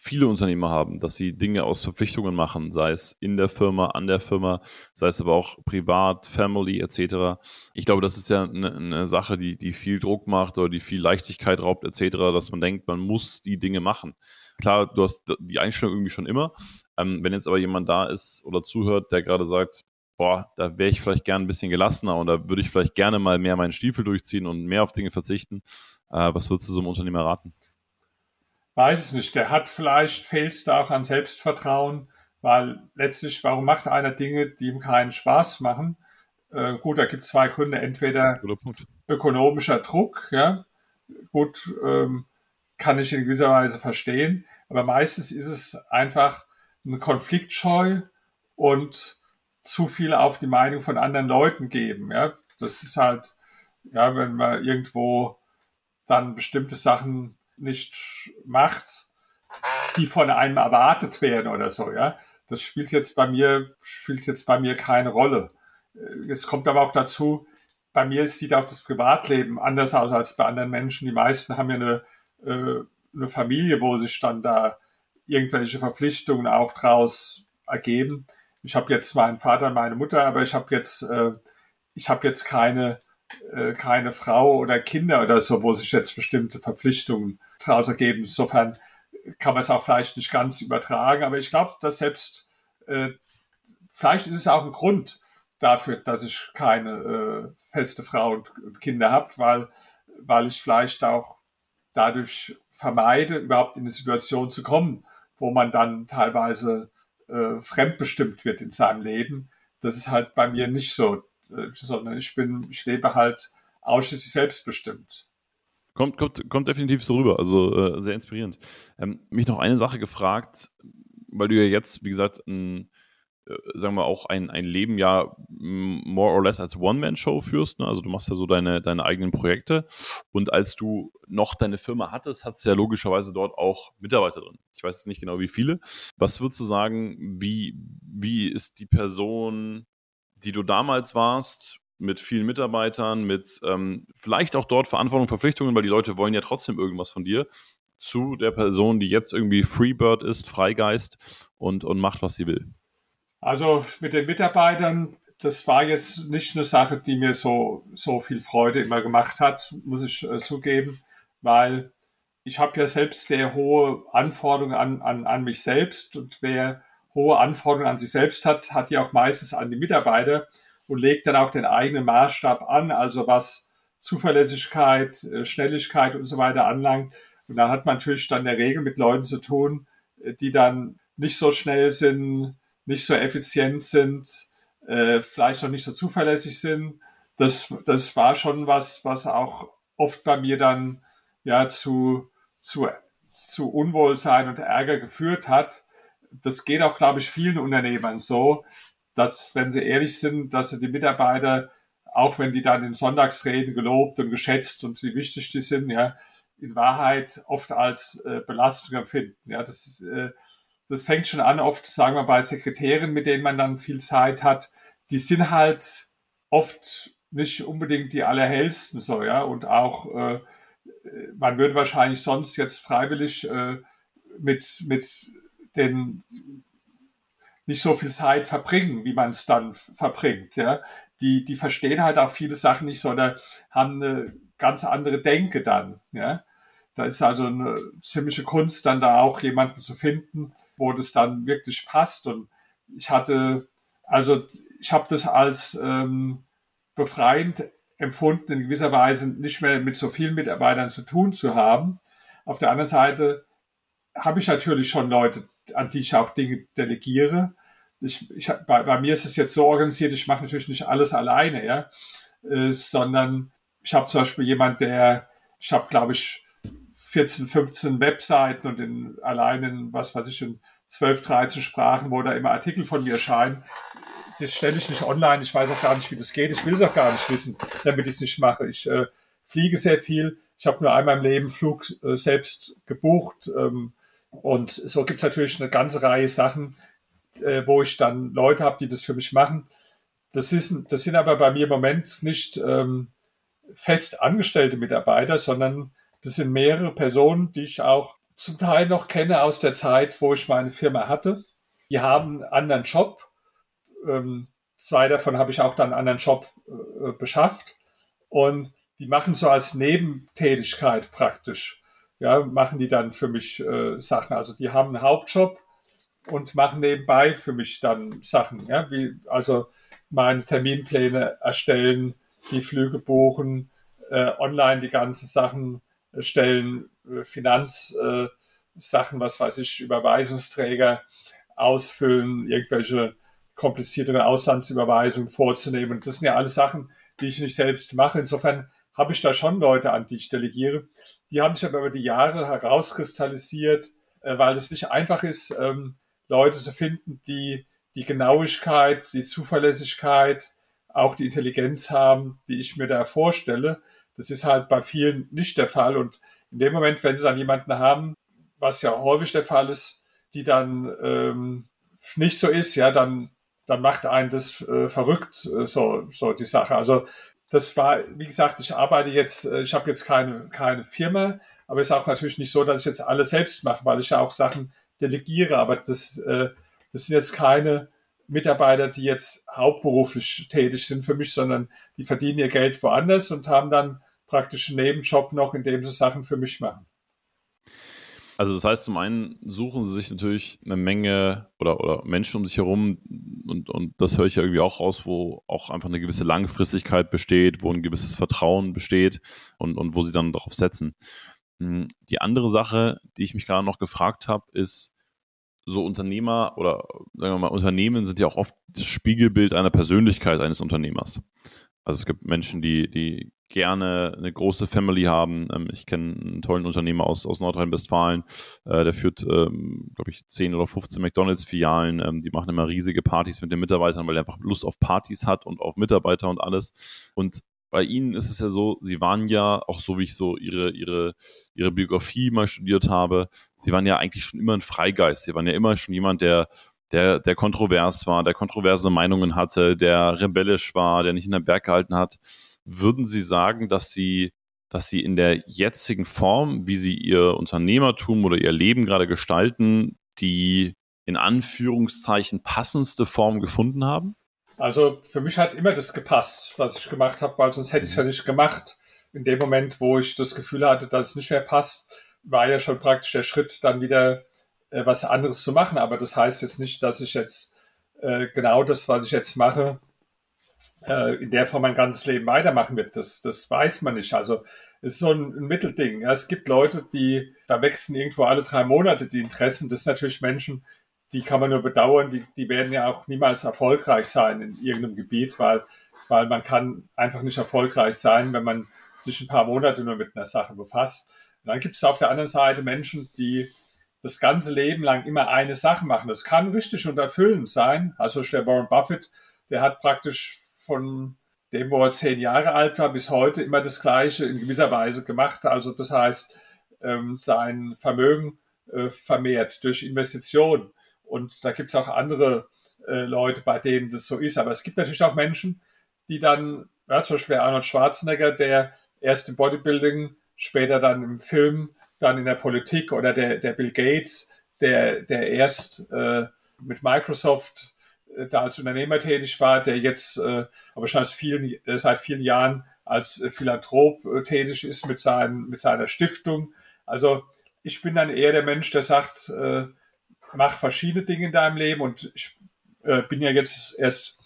viele Unternehmer haben, dass sie Dinge aus Verpflichtungen machen, sei es in der Firma, an der Firma, sei es aber auch privat, Family etc. Ich glaube, das ist ja eine, eine Sache, die, die viel Druck macht oder die viel Leichtigkeit raubt etc., dass man denkt, man muss die Dinge machen. Klar, du hast die Einstellung irgendwie schon immer. Ähm, wenn jetzt aber jemand da ist oder zuhört, der gerade sagt, boah, da wäre ich vielleicht gerne ein bisschen gelassener und da würde ich vielleicht gerne mal mehr meinen Stiefel durchziehen und mehr auf Dinge verzichten. Äh, was würdest du so einem Unternehmer raten? Weiß es nicht. Der hat vielleicht, fehlt es da auch an Selbstvertrauen, weil letztlich, warum macht einer Dinge, die ihm keinen Spaß machen? Äh, gut, da gibt es zwei Gründe. Entweder ökonomischer Druck, ja, gut, ähm, kann ich in gewisser Weise verstehen, aber meistens ist es einfach ein Konfliktscheu und zu viel auf die Meinung von anderen Leuten geben, ja. Das ist halt, ja, wenn man irgendwo dann bestimmte Sachen nicht macht, die von einem erwartet werden oder so, ja. Das spielt jetzt bei mir, spielt jetzt bei mir keine Rolle. Es kommt aber auch dazu, bei mir sieht auch das Privatleben anders aus als bei anderen Menschen. Die meisten haben ja eine, äh, eine Familie, wo sich dann da irgendwelche Verpflichtungen auch draus ergeben. Ich habe jetzt meinen Vater, meine Mutter, aber ich habe jetzt, äh, ich habe jetzt keine, äh, keine Frau oder Kinder oder so, wo sich jetzt bestimmte Verpflichtungen daraus ergeben. Insofern kann man es auch vielleicht nicht ganz übertragen, aber ich glaube, dass selbst, äh, vielleicht ist es auch ein Grund dafür, dass ich keine äh, feste Frau und, und Kinder habe, weil, weil ich vielleicht auch dadurch vermeide, überhaupt in eine Situation zu kommen, wo man dann teilweise äh, fremdbestimmt wird in seinem Leben. Das ist halt bei mir nicht so, sondern ich bin, ich lebe halt ausschließlich selbstbestimmt. Kommt, kommt, kommt definitiv so rüber, also äh, sehr inspirierend. Ähm, mich noch eine Sache gefragt, weil du ja jetzt, wie gesagt, ein, äh, sagen wir auch ein, ein Leben ja more or less als One-Man-Show führst. Ne? Also du machst ja so deine, deine eigenen Projekte. Und als du noch deine Firma hattest, hattest du ja logischerweise dort auch Mitarbeiter drin. Ich weiß nicht genau, wie viele. Was würdest du sagen, wie, wie ist die Person, die du damals warst, mit vielen Mitarbeitern, mit ähm, vielleicht auch dort Verantwortung, Verpflichtungen, weil die Leute wollen ja trotzdem irgendwas von dir, zu der Person, die jetzt irgendwie Freebird ist, Freigeist und, und macht, was sie will? Also mit den Mitarbeitern, das war jetzt nicht eine Sache, die mir so, so viel Freude immer gemacht hat, muss ich äh, zugeben, weil ich habe ja selbst sehr hohe Anforderungen an, an, an mich selbst und wer hohe Anforderungen an sich selbst hat, hat die auch meistens an die Mitarbeiter und legt dann auch den eigenen Maßstab an, also was Zuverlässigkeit, äh, Schnelligkeit und so weiter anlangt. Und da hat man natürlich dann in der Regel mit Leuten zu tun, äh, die dann nicht so schnell sind, nicht so effizient sind, äh, vielleicht noch nicht so zuverlässig sind. Das, das war schon was, was auch oft bei mir dann ja zu, zu, zu Unwohlsein und Ärger geführt hat. Das geht auch, glaube ich, vielen Unternehmern so, dass, wenn sie ehrlich sind, dass sie die Mitarbeiter, auch wenn die dann in Sonntagsreden gelobt und geschätzt und wie wichtig die sind, ja, in Wahrheit oft als äh, Belastung empfinden. Ja, das, äh, das fängt schon an, oft, sagen wir, bei Sekretären, mit denen man dann viel Zeit hat. Die sind halt oft nicht unbedingt die allerhellsten so, ja, und auch, äh, man würde wahrscheinlich sonst jetzt freiwillig äh, mit, mit den nicht so viel Zeit verbringen, wie man es dann verbringt. Ja. die, die verstehen halt auch viele Sachen nicht, sondern haben eine ganz andere Denke dann. Ja? Da ist also eine ziemliche Kunst, dann da auch jemanden zu finden, wo das dann wirklich passt. Und ich hatte, also ich habe das als ähm, befreiend empfunden, in gewisser Weise nicht mehr mit so vielen Mitarbeitern zu tun zu haben. Auf der anderen Seite habe ich natürlich schon Leute, an die ich auch Dinge delegiere. Ich, ich, bei, bei mir ist es jetzt so organisiert, ich mache natürlich nicht alles alleine, ja, äh, sondern ich habe zum Beispiel jemand, der, ich habe glaube ich 14, 15 Webseiten und in allein in, was weiß ich, in 12, 13 Sprachen, wo da immer Artikel von mir erscheinen. Das stelle ich nicht online. Ich weiß auch gar nicht, wie das geht. Ich will es auch gar nicht wissen, damit ich es nicht mache. Ich äh, fliege sehr viel. Ich habe nur einmal im Leben Flug äh, selbst gebucht. Ähm, und so gibt es natürlich eine ganze Reihe Sachen, äh, wo ich dann Leute habe, die das für mich machen. Das, ist, das sind aber bei mir im Moment nicht ähm, fest angestellte Mitarbeiter, sondern das sind mehrere Personen, die ich auch zum Teil noch kenne aus der Zeit, wo ich meine Firma hatte. Die haben einen anderen Job. Ähm, zwei davon habe ich auch dann einen anderen Job äh, beschafft. Und die machen so als Nebentätigkeit praktisch. Ja, machen die dann für mich äh, Sachen. Also die haben einen Hauptjob und machen nebenbei für mich dann Sachen. Ja, wie also meine Terminpläne erstellen, die Flüge buchen, äh, online die ganzen Sachen stellen äh, Finanzsachen, äh, was weiß ich, Überweisungsträger ausfüllen, irgendwelche kompliziertere Auslandsüberweisungen vorzunehmen. Das sind ja alles Sachen, die ich nicht selbst mache. Insofern habe ich da schon Leute, an die ich delegiere. Die haben sich aber über die Jahre herauskristallisiert, äh, weil es nicht einfach ist, ähm, Leute zu finden, die die Genauigkeit, die Zuverlässigkeit, auch die Intelligenz haben, die ich mir da vorstelle. Das ist halt bei vielen nicht der Fall. Und in dem Moment, wenn sie dann jemanden haben, was ja häufig der Fall ist, die dann ähm, nicht so ist, ja, dann, dann macht einen das äh, verrückt, äh, so, so die Sache. Also das war, wie gesagt, ich arbeite jetzt, äh, ich habe jetzt keine, keine Firma, aber es ist auch natürlich nicht so, dass ich jetzt alles selbst mache, weil ich ja auch Sachen delegiere. Aber das, äh, das sind jetzt keine Mitarbeiter, die jetzt hauptberuflich tätig sind für mich, sondern die verdienen ihr Geld woanders und haben dann praktisch einen Nebenjob noch, in dem sie Sachen für mich machen. Also das heißt, zum einen suchen sie sich natürlich eine Menge oder, oder Menschen um sich herum und, und das höre ich ja irgendwie auch raus, wo auch einfach eine gewisse Langfristigkeit besteht, wo ein gewisses Vertrauen besteht und, und wo sie dann darauf setzen. Hm, die andere Sache, die ich mich gerade noch gefragt habe, ist, so Unternehmer oder sagen wir mal Unternehmen sind ja auch oft das Spiegelbild einer Persönlichkeit eines Unternehmers. Also es gibt Menschen, die, die gerne eine große Family haben. Ähm, ich kenne einen tollen Unternehmer aus, aus Nordrhein-Westfalen, äh, der führt, ähm, glaube ich, 10 oder 15 McDonalds-Filialen. Ähm, die machen immer riesige Partys mit den Mitarbeitern, weil er einfach Lust auf Partys hat und auf Mitarbeiter und alles. Und bei Ihnen ist es ja so, Sie waren ja, auch so wie ich so Ihre, Ihre, Ihre Biografie mal studiert habe, Sie waren ja eigentlich schon immer ein Freigeist. Sie waren ja immer schon jemand, der der, der kontrovers war, der kontroverse Meinungen hatte, der rebellisch war, der nicht in der Berg gehalten hat. Würden Sie sagen, dass Sie, dass Sie in der jetzigen Form, wie Sie Ihr Unternehmertum oder Ihr Leben gerade gestalten, die in Anführungszeichen passendste Form gefunden haben? Also für mich hat immer das gepasst, was ich gemacht habe, weil sonst hätte ich es ja nicht gemacht. In dem Moment, wo ich das Gefühl hatte, dass es nicht mehr passt, war ja schon praktisch der Schritt, dann wieder äh, was anderes zu machen. Aber das heißt jetzt nicht, dass ich jetzt äh, genau das, was ich jetzt mache, äh, in der Form mein ganzes Leben weitermachen wird. Das, das weiß man nicht. Also es ist so ein, ein Mittelding. Ja, es gibt Leute, die, da wechseln irgendwo alle drei Monate die Interessen. Das sind natürlich Menschen, die kann man nur bedauern, die, die werden ja auch niemals erfolgreich sein in irgendeinem Gebiet, weil, weil man kann einfach nicht erfolgreich sein, wenn man sich ein paar Monate nur mit einer Sache befasst. Und dann gibt es auf der anderen Seite Menschen, die das ganze Leben lang immer eine Sache machen. Das kann richtig und erfüllend sein. Also der Warren Buffett, der hat praktisch von dem, wo er zehn Jahre alt war, bis heute immer das Gleiche in gewisser Weise gemacht. Also das heißt, ähm, sein Vermögen äh, vermehrt durch Investitionen. Und da gibt es auch andere äh, Leute, bei denen das so ist. Aber es gibt natürlich auch Menschen, die dann, ja, zum Beispiel Arnold Schwarzenegger, der erst im Bodybuilding, später dann im Film, dann in der Politik oder der, der Bill Gates, der, der erst äh, mit Microsoft da als Unternehmer tätig war, der jetzt äh, aber schon vielen, äh, seit vielen Jahren als äh, Philanthrop äh, tätig ist mit, seinen, mit seiner Stiftung. Also ich bin dann eher der Mensch, der sagt, äh, mach verschiedene Dinge in deinem Leben und ich äh, bin ja jetzt erst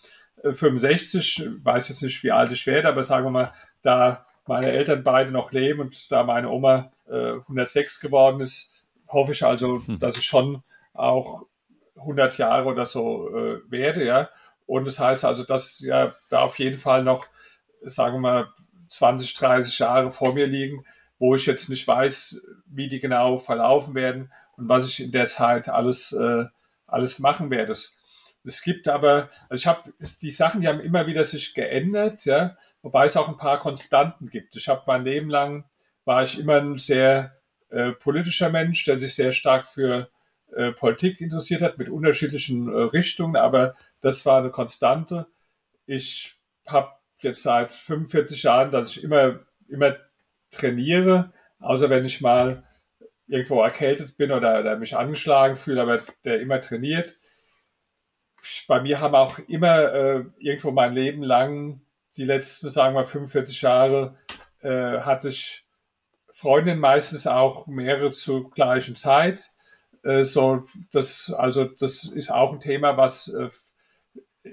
65, äh, weiß jetzt nicht, wie alt ich werde, aber sagen wir mal, da meine Eltern beide noch leben und da meine Oma äh, 106 geworden ist, hoffe ich also, hm. dass ich schon auch 100 Jahre oder so äh, werde, ja. Und das heißt also, dass ja da auf jeden Fall noch, sagen wir mal, 20, 30 Jahre vor mir liegen, wo ich jetzt nicht weiß, wie die genau verlaufen werden und was ich in der Zeit alles, äh, alles machen werde. Es gibt aber, also ich habe die Sachen, die haben immer wieder sich geändert, ja, wobei es auch ein paar Konstanten gibt. Ich habe mein Leben lang war ich immer ein sehr äh, politischer Mensch, der sich sehr stark für äh, Politik interessiert hat mit unterschiedlichen äh, Richtungen, aber das war eine Konstante. Ich habe jetzt seit 45 Jahren, dass ich immer immer trainiere, außer wenn ich mal irgendwo erkältet bin oder, oder mich angeschlagen fühle, aber der immer trainiert bei mir haben auch immer äh, irgendwo mein Leben lang, die letzten, sagen wir, 45 Jahre, äh, hatte ich Freundinnen meistens auch mehrere zur gleichen Zeit. Äh, so, das, also, das ist auch ein Thema, was äh,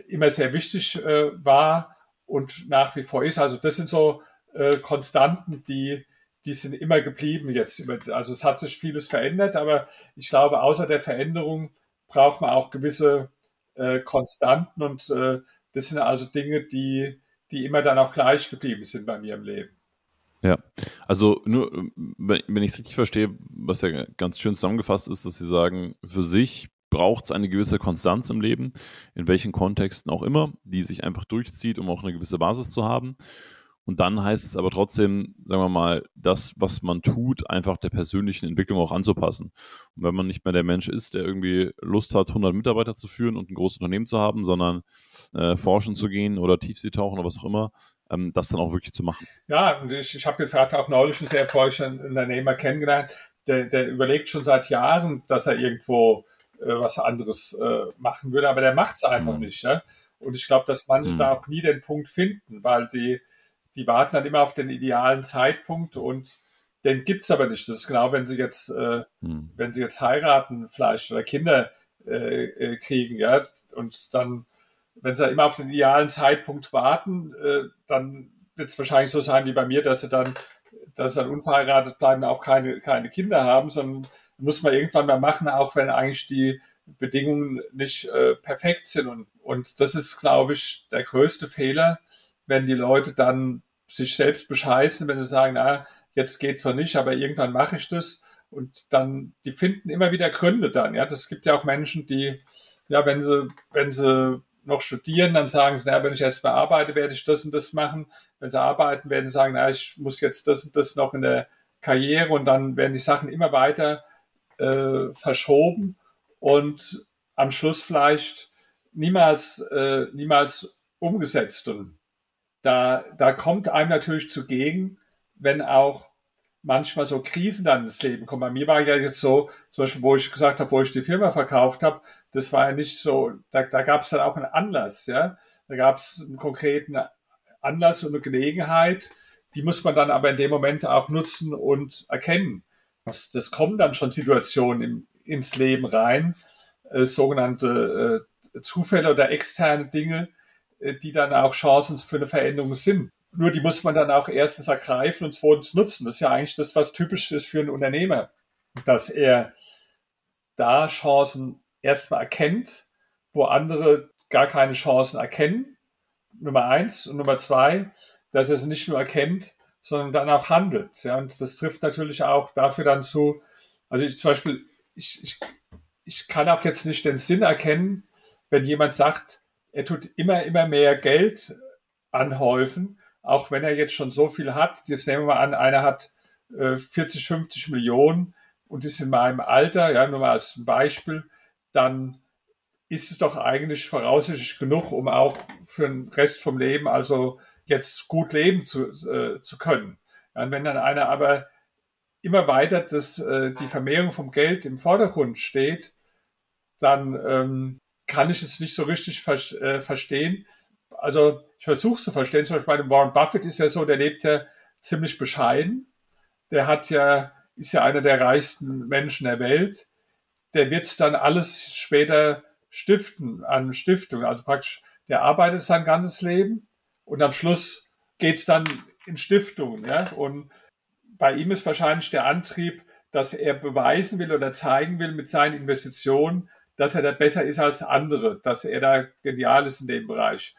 immer sehr wichtig äh, war und nach wie vor ist. Also, das sind so Konstanten, die, die sind immer geblieben jetzt. Also, es hat sich vieles verändert, aber ich glaube, außer der Veränderung braucht man auch gewisse Konstanten und das sind also Dinge, die, die immer dann auch gleich geblieben sind bei mir im Leben. Ja, also nur, wenn ich es richtig verstehe, was ja ganz schön zusammengefasst ist, dass Sie sagen, für sich braucht es eine gewisse Konstanz im Leben, in welchen Kontexten auch immer, die sich einfach durchzieht, um auch eine gewisse Basis zu haben. Und dann heißt es aber trotzdem, sagen wir mal, das, was man tut, einfach der persönlichen Entwicklung auch anzupassen. Und wenn man nicht mehr der Mensch ist, der irgendwie Lust hat, 100 Mitarbeiter zu führen und ein großes Unternehmen zu haben, sondern äh, forschen zu gehen oder Tiefsee tauchen oder was auch immer, ähm, das dann auch wirklich zu machen. Ja, und ich, ich habe jetzt gerade auch neulich einen sehr erfolgreichen Unternehmer kennengelernt, der, der überlegt schon seit Jahren, dass er irgendwo äh, was anderes äh, machen würde, aber der macht es einfach mhm. nicht. Ja? Und ich glaube, dass manche mhm. da auch nie den Punkt finden, weil die die warten dann immer auf den idealen Zeitpunkt und den gibt's aber nicht. Das ist genau, wenn sie jetzt, äh, hm. wenn sie jetzt heiraten vielleicht oder Kinder äh, äh, kriegen, ja, und dann, wenn sie immer auf den idealen Zeitpunkt warten, äh, dann wird es wahrscheinlich so sein wie bei mir, dass sie dann, dass sie dann unverheiratet bleiben, auch keine, keine Kinder haben, sondern muss man irgendwann mal machen, auch wenn eigentlich die Bedingungen nicht äh, perfekt sind. Und, und das ist, glaube ich, der größte Fehler, wenn die Leute dann sich selbst bescheißen, wenn sie sagen, na, jetzt geht's noch nicht, aber irgendwann mache ich das. Und dann, die finden immer wieder Gründe dann. Ja, das gibt ja auch Menschen, die, ja, wenn sie, wenn sie noch studieren, dann sagen sie, na, wenn ich erst mal arbeite, werde ich das und das machen. Wenn sie arbeiten, werden sie sagen, na, ich muss jetzt das und das noch in der Karriere und dann werden die Sachen immer weiter äh, verschoben und am Schluss vielleicht niemals, äh, niemals umgesetzt. Und da, da kommt einem natürlich zugegen, wenn auch manchmal so Krisen dann ins Leben kommen. Bei mir war ja jetzt so, zum Beispiel, wo ich gesagt habe, wo ich die Firma verkauft habe, das war ja nicht so, da, da gab es dann auch einen Anlass, ja. Da gab es einen konkreten Anlass und eine Gelegenheit, die muss man dann aber in dem Moment auch nutzen und erkennen. Das, das kommen dann schon Situationen im, ins Leben rein, äh, sogenannte äh, Zufälle oder externe Dinge, äh, die dann auch Chancen für eine Veränderung sind. Nur die muss man dann auch erstens ergreifen und zweitens nutzen. Das ist ja eigentlich das, was typisch ist für einen Unternehmer, dass er da Chancen erstmal erkennt, wo andere gar keine Chancen erkennen. Nummer eins. Und Nummer zwei, dass er sie nicht nur erkennt, sondern dann auch handelt. Ja, und das trifft natürlich auch dafür dann zu, also ich, zum Beispiel, ich, ich, ich kann auch jetzt nicht den Sinn erkennen, wenn jemand sagt, er tut immer, immer mehr Geld anhäufen, auch wenn er jetzt schon so viel hat. Jetzt nehmen wir mal an, einer hat äh, 40, 50 Millionen und ist in meinem Alter, ja, nur mal als Beispiel, dann ist es doch eigentlich voraussichtlich genug, um auch für den Rest vom Leben also jetzt gut leben zu, äh, zu können. Ja, wenn dann einer aber immer weiter das, äh, die Vermehrung vom Geld im Vordergrund steht, dann ähm, kann ich es nicht so richtig ver äh, verstehen. Also ich versuche zu verstehen. Zum Beispiel bei Warren Buffett ist ja so, der lebt ja ziemlich bescheiden. Der hat ja, ist ja einer der reichsten Menschen der Welt. Der wird dann alles später stiften an Stiftung. Also praktisch, der arbeitet sein ganzes Leben und am Schluss geht's dann in Stiftungen. Ja? Und bei ihm ist wahrscheinlich der Antrieb, dass er beweisen will oder zeigen will mit seinen Investitionen, dass er da besser ist als andere, dass er da genial ist in dem Bereich.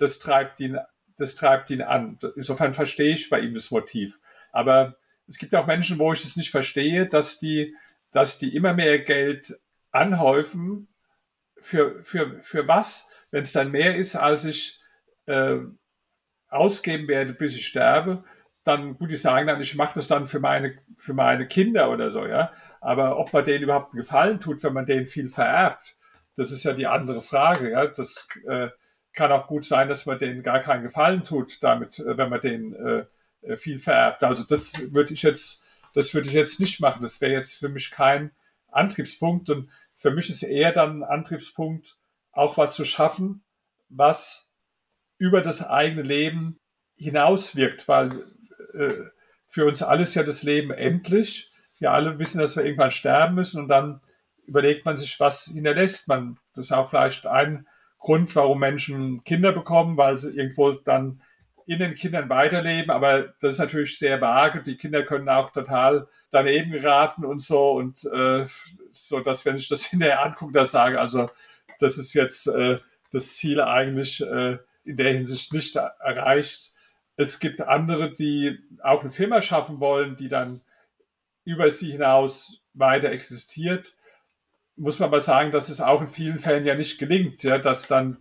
Das treibt ihn, das treibt ihn an. Insofern verstehe ich bei ihm das Motiv. Aber es gibt auch Menschen, wo ich es nicht verstehe, dass die, dass die immer mehr Geld anhäufen. Für, für, für was? Wenn es dann mehr ist, als ich äh, ausgeben werde, bis ich sterbe, dann, gut, ich sagen dann, ich mache das dann für meine, für meine Kinder oder so, ja. Aber ob man denen überhaupt einen Gefallen tut, wenn man denen viel vererbt, das ist ja die andere Frage, ja. Das äh, kann auch gut sein, dass man denen gar keinen Gefallen tut, damit, äh, wenn man denen äh, äh, viel vererbt. Also das würde ich jetzt, das würde ich jetzt nicht machen. Das wäre jetzt für mich kein Antriebspunkt. Und für mich ist eher dann ein Antriebspunkt, auch was zu schaffen, was über das eigene Leben hinauswirkt, weil äh, für uns alles ja das Leben endlich. Wir alle wissen, dass wir irgendwann sterben müssen und dann überlegt man sich, was hinterlässt man. Das ist auch vielleicht ein Grund, warum Menschen Kinder bekommen, weil sie irgendwo dann in den Kindern weiterleben, aber das ist natürlich sehr vage. Die Kinder können auch total daneben geraten und so und äh, so, dass wenn ich das hinterher angucke, das sage, also das ist jetzt äh, das Ziel eigentlich äh, in der Hinsicht nicht erreicht. Es gibt andere, die auch eine Firma schaffen wollen, die dann über sie hinaus weiter existiert. Muss man aber sagen, dass es auch in vielen Fällen ja nicht gelingt, ja, dass dann,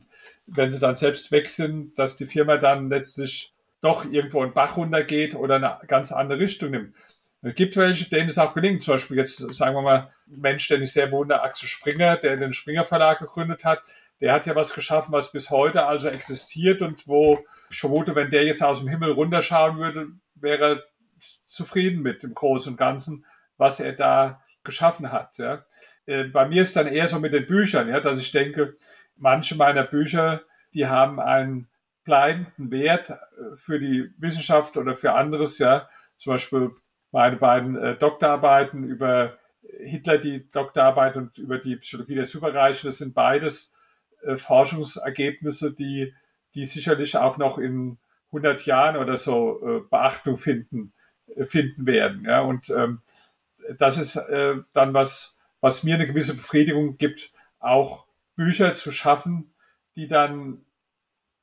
wenn sie dann selbst weg sind, dass die Firma dann letztlich doch irgendwo einen Bach runtergeht oder eine ganz andere Richtung nimmt. Es gibt welche, denen es auch gelingt. Zum Beispiel jetzt, sagen wir mal, Mensch, den ich sehr wundere, Axel Springer, der den Springer Verlag gegründet hat, der hat ja was geschaffen, was bis heute also existiert und wo ich vermute, wenn der jetzt aus dem Himmel runterschauen würde, wäre er zufrieden mit dem Großen und Ganzen, was er da geschaffen hat. Ja. Äh, bei mir ist dann eher so mit den Büchern, ja, dass ich denke, manche meiner Bücher, die haben einen bleibenden Wert äh, für die Wissenschaft oder für anderes, ja. Zum Beispiel meine beiden äh, Doktorarbeiten über Hitler, die Doktorarbeit und über die Psychologie der Superreichen, das sind beides äh, Forschungsergebnisse, die, die sicherlich auch noch in 100 Jahren oder so äh, Beachtung finden, äh, finden werden. Ja? Und ähm, das ist dann was, was mir eine gewisse Befriedigung gibt, auch Bücher zu schaffen, die dann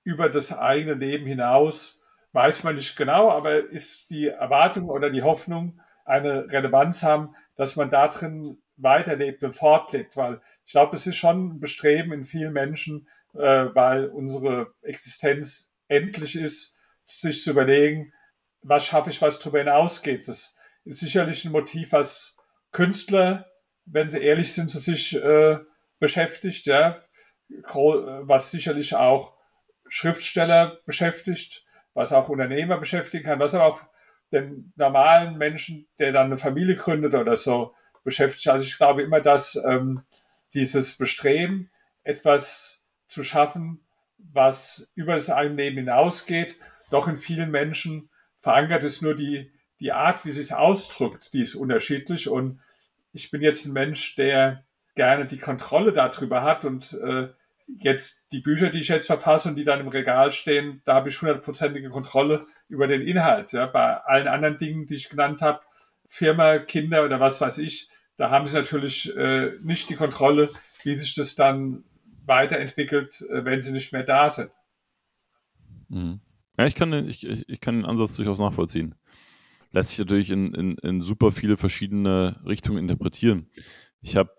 über das eigene Leben hinaus, weiß man nicht genau, aber ist die Erwartung oder die Hoffnung eine Relevanz haben, dass man da drin weiterlebt und fortlebt, weil ich glaube, es ist schon ein Bestreben in vielen Menschen, äh, weil unsere Existenz endlich ist, sich zu überlegen, was schaffe ich, was darüber hinausgeht. Das ist sicherlich ein Motiv, was Künstler, wenn sie ehrlich sind, zu sich äh, beschäftigt, ja, was sicherlich auch Schriftsteller beschäftigt, was auch Unternehmer beschäftigen kann, was aber auch den normalen Menschen, der dann eine Familie gründet oder so, beschäftigt. Also ich glaube immer, dass ähm, dieses Bestreben, etwas zu schaffen, was über das eigene Leben hinausgeht, doch in vielen Menschen verankert ist. Nur die, die Art, wie sie es ausdrückt, die ist unterschiedlich. Und ich bin jetzt ein Mensch, der gerne die Kontrolle darüber hat und äh, jetzt die Bücher, die ich jetzt verfasse und die dann im Regal stehen, da habe ich hundertprozentige Kontrolle über den Inhalt. Ja. Bei allen anderen Dingen, die ich genannt habe, Firma, Kinder oder was weiß ich, da haben sie natürlich äh, nicht die Kontrolle, wie sich das dann weiterentwickelt, äh, wenn sie nicht mehr da sind. Mhm. Ja, ich kann, ich, ich kann den Ansatz durchaus nachvollziehen. Lässt sich natürlich in, in, in super viele verschiedene Richtungen interpretieren. Ich habe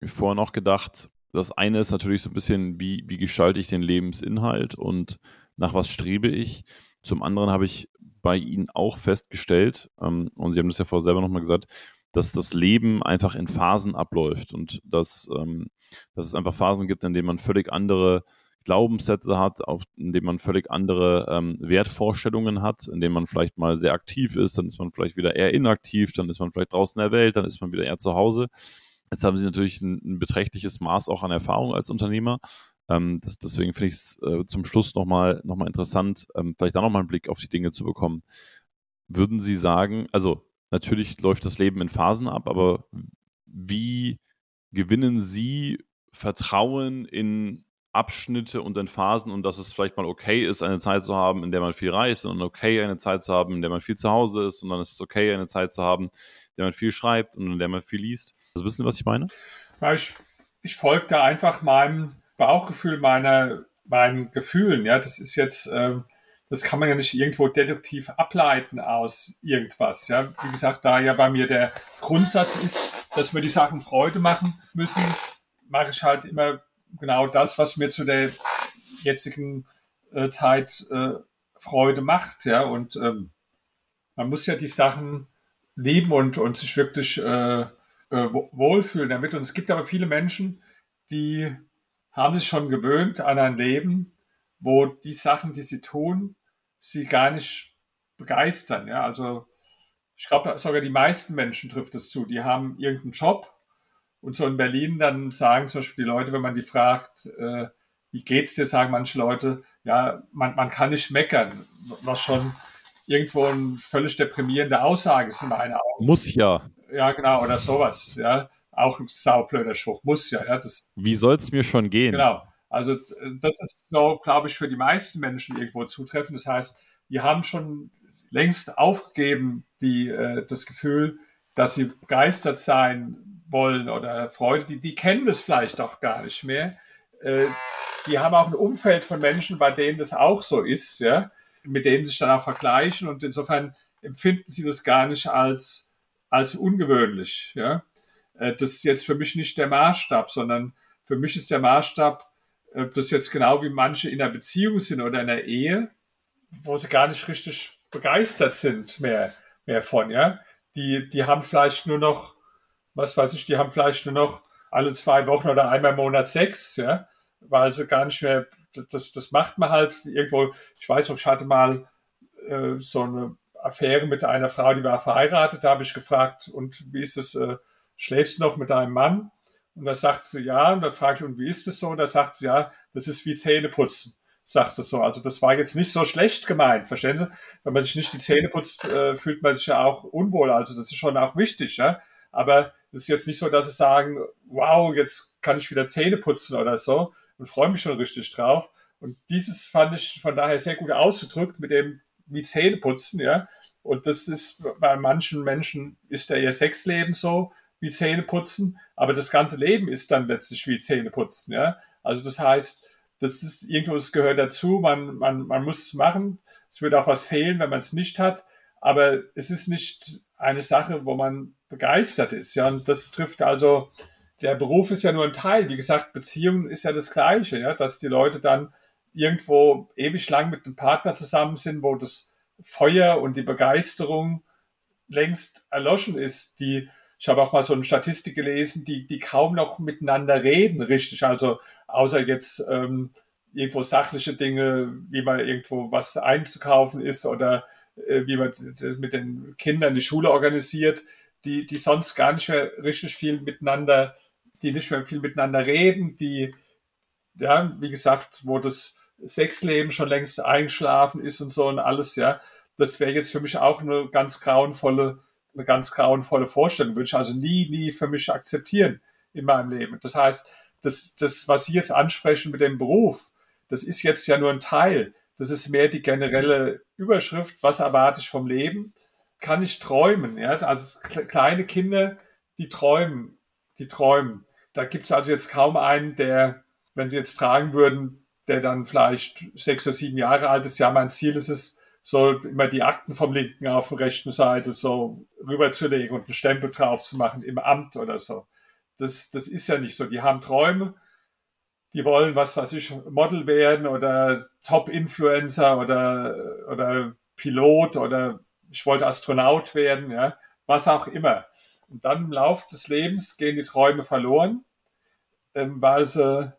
mir vorhin auch gedacht, das eine ist natürlich so ein bisschen, wie, wie gestalte ich den Lebensinhalt und nach was strebe ich. Zum anderen habe ich bei Ihnen auch festgestellt, ähm, und Sie haben das ja vorher selber nochmal gesagt, dass das Leben einfach in Phasen abläuft und dass, ähm, dass es einfach Phasen gibt, in denen man völlig andere Glaubenssätze hat, auf, in denen man völlig andere ähm, Wertvorstellungen hat, in denen man vielleicht mal sehr aktiv ist, dann ist man vielleicht wieder eher inaktiv, dann ist man vielleicht draußen in der Welt, dann ist man wieder eher zu Hause. Jetzt haben Sie natürlich ein, ein beträchtliches Maß auch an Erfahrung als Unternehmer. Ähm, das, deswegen finde ich es äh, zum Schluss nochmal noch mal interessant, ähm, vielleicht da nochmal einen Blick auf die Dinge zu bekommen. Würden Sie sagen, also natürlich läuft das Leben in Phasen ab, aber wie gewinnen Sie Vertrauen in Abschnitte und in Phasen und dass es vielleicht mal okay ist, eine Zeit zu haben, in der man viel reist und okay, eine Zeit zu haben, in der man viel zu Hause ist und dann ist es okay, eine Zeit zu haben, in der man viel schreibt und in der man viel liest. Also wissen Sie, was ich meine? ich, ich folge da einfach meinem Bauchgefühl, meiner, meinen Gefühlen. Ja, das ist jetzt, äh, das kann man ja nicht irgendwo deduktiv ableiten aus irgendwas. Ja, wie gesagt, da ja bei mir der Grundsatz ist, dass mir die Sachen Freude machen müssen, mache ich halt immer genau das, was mir zu der jetzigen äh, Zeit äh, Freude macht. Ja, und ähm, man muss ja die Sachen lieben und, und sich wirklich äh, äh, wohlfühlen damit. Und es gibt aber viele Menschen, die haben sich schon gewöhnt an ein Leben, wo die Sachen, die sie tun, sie gar nicht begeistern. Ja, also ich glaube, sogar die meisten Menschen trifft es zu. Die haben irgendeinen Job, und so in Berlin dann sagen zum Beispiel die Leute, wenn man die fragt, äh, wie geht's dir, sagen manche Leute, ja, man, man kann nicht meckern, was schon irgendwo eine völlig deprimierende Aussage ist in meinen Augen. Muss ja. Ja, genau, oder sowas, ja. Auch ein saublöder Spruch, muss ja, ja. Das, wie soll's mir schon gehen? Genau. Also das ist so, glaube ich, für die meisten Menschen irgendwo zutreffend. Das heißt, die haben schon längst aufgegeben, die, äh, das Gefühl, dass sie begeistert sein wollen oder Freude, die, die kennen das vielleicht auch gar nicht mehr. Äh, die haben auch ein Umfeld von Menschen, bei denen das auch so ist, ja, mit denen sich dann auch vergleichen und insofern empfinden sie das gar nicht als, als ungewöhnlich, ja. Äh, das ist jetzt für mich nicht der Maßstab, sondern für mich ist der Maßstab, äh, das jetzt genau wie manche in einer Beziehung sind oder in einer Ehe, wo sie gar nicht richtig begeistert sind mehr, mehr von, ja. Die, die haben vielleicht nur noch was weiß ich, die haben vielleicht nur noch alle zwei Wochen oder einmal im Monat Sex, ja, weil sie gar nicht mehr, das, das macht man halt irgendwo, ich weiß noch, ich hatte mal äh, so eine Affäre mit einer Frau, die war verheiratet, da habe ich gefragt, und wie ist das, äh, schläfst du noch mit deinem Mann? Und da sagt sie ja, und da frage ich, und wie ist das so? Und da sagt sie ja, das ist wie Zähneputzen, sagt sie so. Also das war jetzt nicht so schlecht gemeint, verstehen Sie? Wenn man sich nicht die Zähne putzt, äh, fühlt man sich ja auch unwohl. Also das ist schon auch wichtig, ja. Aber es ist jetzt nicht so, dass sie sagen, wow, jetzt kann ich wieder Zähne putzen oder so und freue mich schon richtig drauf. Und dieses fand ich von daher sehr gut ausgedrückt mit dem wie Zähne putzen, ja. Und das ist bei manchen Menschen ist ja ihr Sexleben so wie Zähne putzen, aber das ganze Leben ist dann letztlich wie Zähne putzen, ja. Also das heißt, das ist irgendwo, es gehört dazu, man, man, man muss es machen. Es wird auch was fehlen, wenn man es nicht hat. Aber es ist nicht eine Sache, wo man begeistert ist. Ja, und das trifft also, der Beruf ist ja nur ein Teil. Wie gesagt, Beziehung ist ja das Gleiche, ja, dass die Leute dann irgendwo ewig lang mit einem Partner zusammen sind, wo das Feuer und die Begeisterung längst erloschen ist. Die, ich habe auch mal so eine Statistik gelesen, die, die kaum noch miteinander reden, richtig. Also außer jetzt ähm, irgendwo sachliche Dinge, wie man irgendwo was einzukaufen ist oder äh, wie man mit den Kindern die Schule organisiert, die, die sonst gar nicht mehr richtig viel miteinander, die nicht mehr viel miteinander reden, die, ja, wie gesagt, wo das Sexleben schon längst eingeschlafen ist und so und alles, ja, das wäre jetzt für mich auch eine ganz grauenvolle, eine ganz grauenvolle Vorstellung, würde ich also nie, nie für mich akzeptieren in meinem Leben. Das heißt, das, das, was Sie jetzt ansprechen mit dem Beruf, das ist jetzt ja nur ein Teil. Das ist mehr die generelle Überschrift, was erwarte ich vom Leben? Kann ich träumen? Ja? Also kleine Kinder, die träumen, die träumen. Da gibt es also jetzt kaum einen, der, wenn Sie jetzt fragen würden, der dann vielleicht sechs oder sieben Jahre alt ist, ja, mein Ziel ist es, so immer die Akten vom linken auf der rechten Seite so rüberzulegen und einen Stempel drauf zu machen im Amt oder so. Das, das ist ja nicht so. Die haben Träume die wollen, was weiß ich, Model werden oder Top-Influencer oder, oder Pilot oder ich wollte Astronaut werden, ja, was auch immer. Und dann im Laufe des Lebens gehen die Träume verloren, ähm, weil sie,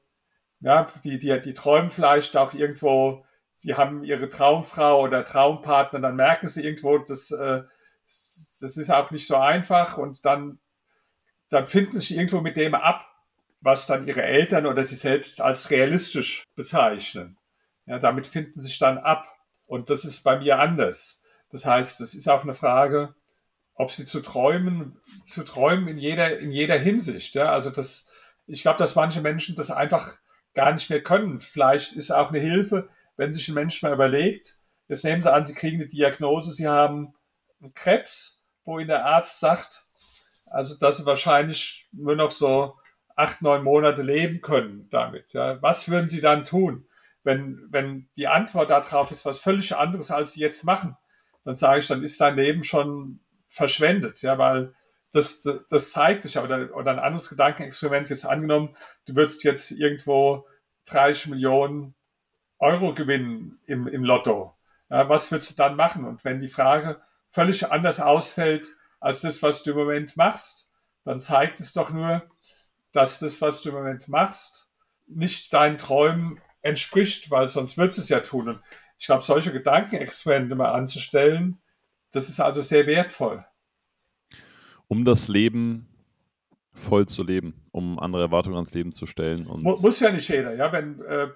ja, die, die, die träumen vielleicht auch irgendwo, die haben ihre Traumfrau oder Traumpartner, dann merken sie irgendwo, dass, äh, das ist auch nicht so einfach und dann dann finden sie sich irgendwo mit dem ab, was dann ihre Eltern oder sie selbst als realistisch bezeichnen. Ja, damit finden sie sich dann ab. Und das ist bei mir anders. Das heißt, das ist auch eine Frage, ob sie zu träumen, zu träumen in jeder, in jeder Hinsicht. Ja, also das, ich glaube, dass manche Menschen das einfach gar nicht mehr können. Vielleicht ist auch eine Hilfe, wenn sich ein Mensch mal überlegt, jetzt nehmen Sie an, Sie kriegen eine Diagnose, Sie haben einen Krebs, wo Ihnen der Arzt sagt, also dass Sie wahrscheinlich nur noch so acht, neun Monate leben können damit. Ja. Was würden Sie dann tun, wenn, wenn die Antwort darauf ist was völlig anderes, als Sie jetzt machen? Dann sage ich, dann ist dein Leben schon verschwendet, ja, weil das, das, das zeigt sich, oder, oder ein anderes Gedankenexperiment jetzt angenommen, du würdest jetzt irgendwo 30 Millionen Euro gewinnen im, im Lotto. Ja, was würdest du dann machen? Und wenn die Frage völlig anders ausfällt als das, was du im Moment machst, dann zeigt es doch nur, dass das, was du im Moment machst, nicht deinen Träumen entspricht, weil sonst würdest du es ja tun. Und ich glaube, solche Gedankenexperimente mal anzustellen, das ist also sehr wertvoll. Um das Leben voll zu leben, um andere Erwartungen ans Leben zu stellen. Und muss ja nicht jeder, ja. Wenn, äh,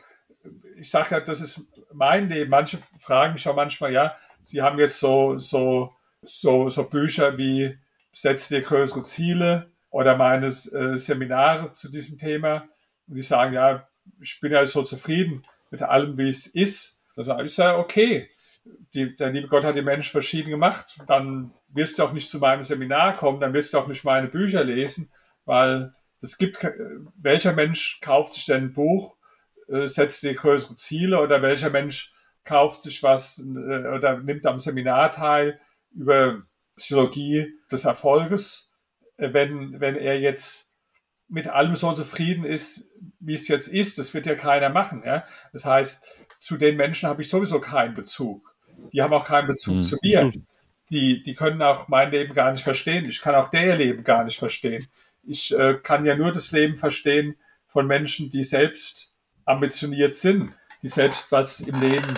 ich sage ja, das ist mein Leben. Manche fragen mich auch manchmal, ja, sie haben jetzt so, so, so, so Bücher wie Setze dir größere Ziele oder meine äh, Seminare zu diesem Thema. Und die sagen, ja, ich bin ja so zufrieden mit allem, wie es ist. Das ist ja okay. Die, der liebe Gott hat den Menschen verschieden gemacht. Dann wirst du auch nicht zu meinem Seminar kommen, dann wirst du auch nicht meine Bücher lesen, weil es gibt, welcher Mensch kauft sich denn ein Buch, äh, setzt dir größere Ziele oder welcher Mensch kauft sich was äh, oder nimmt am Seminar teil über Psychologie des Erfolges, äh, wenn, wenn er jetzt mit allem so zufrieden ist, wie es jetzt ist. Das wird ja keiner machen. Ja? Das heißt, zu den Menschen habe ich sowieso keinen Bezug. Die haben auch keinen Bezug mhm. zu mir. Die, die können auch mein Leben gar nicht verstehen. Ich kann auch der Leben gar nicht verstehen. Ich äh, kann ja nur das Leben verstehen von Menschen, die selbst ambitioniert sind, die selbst was im Leben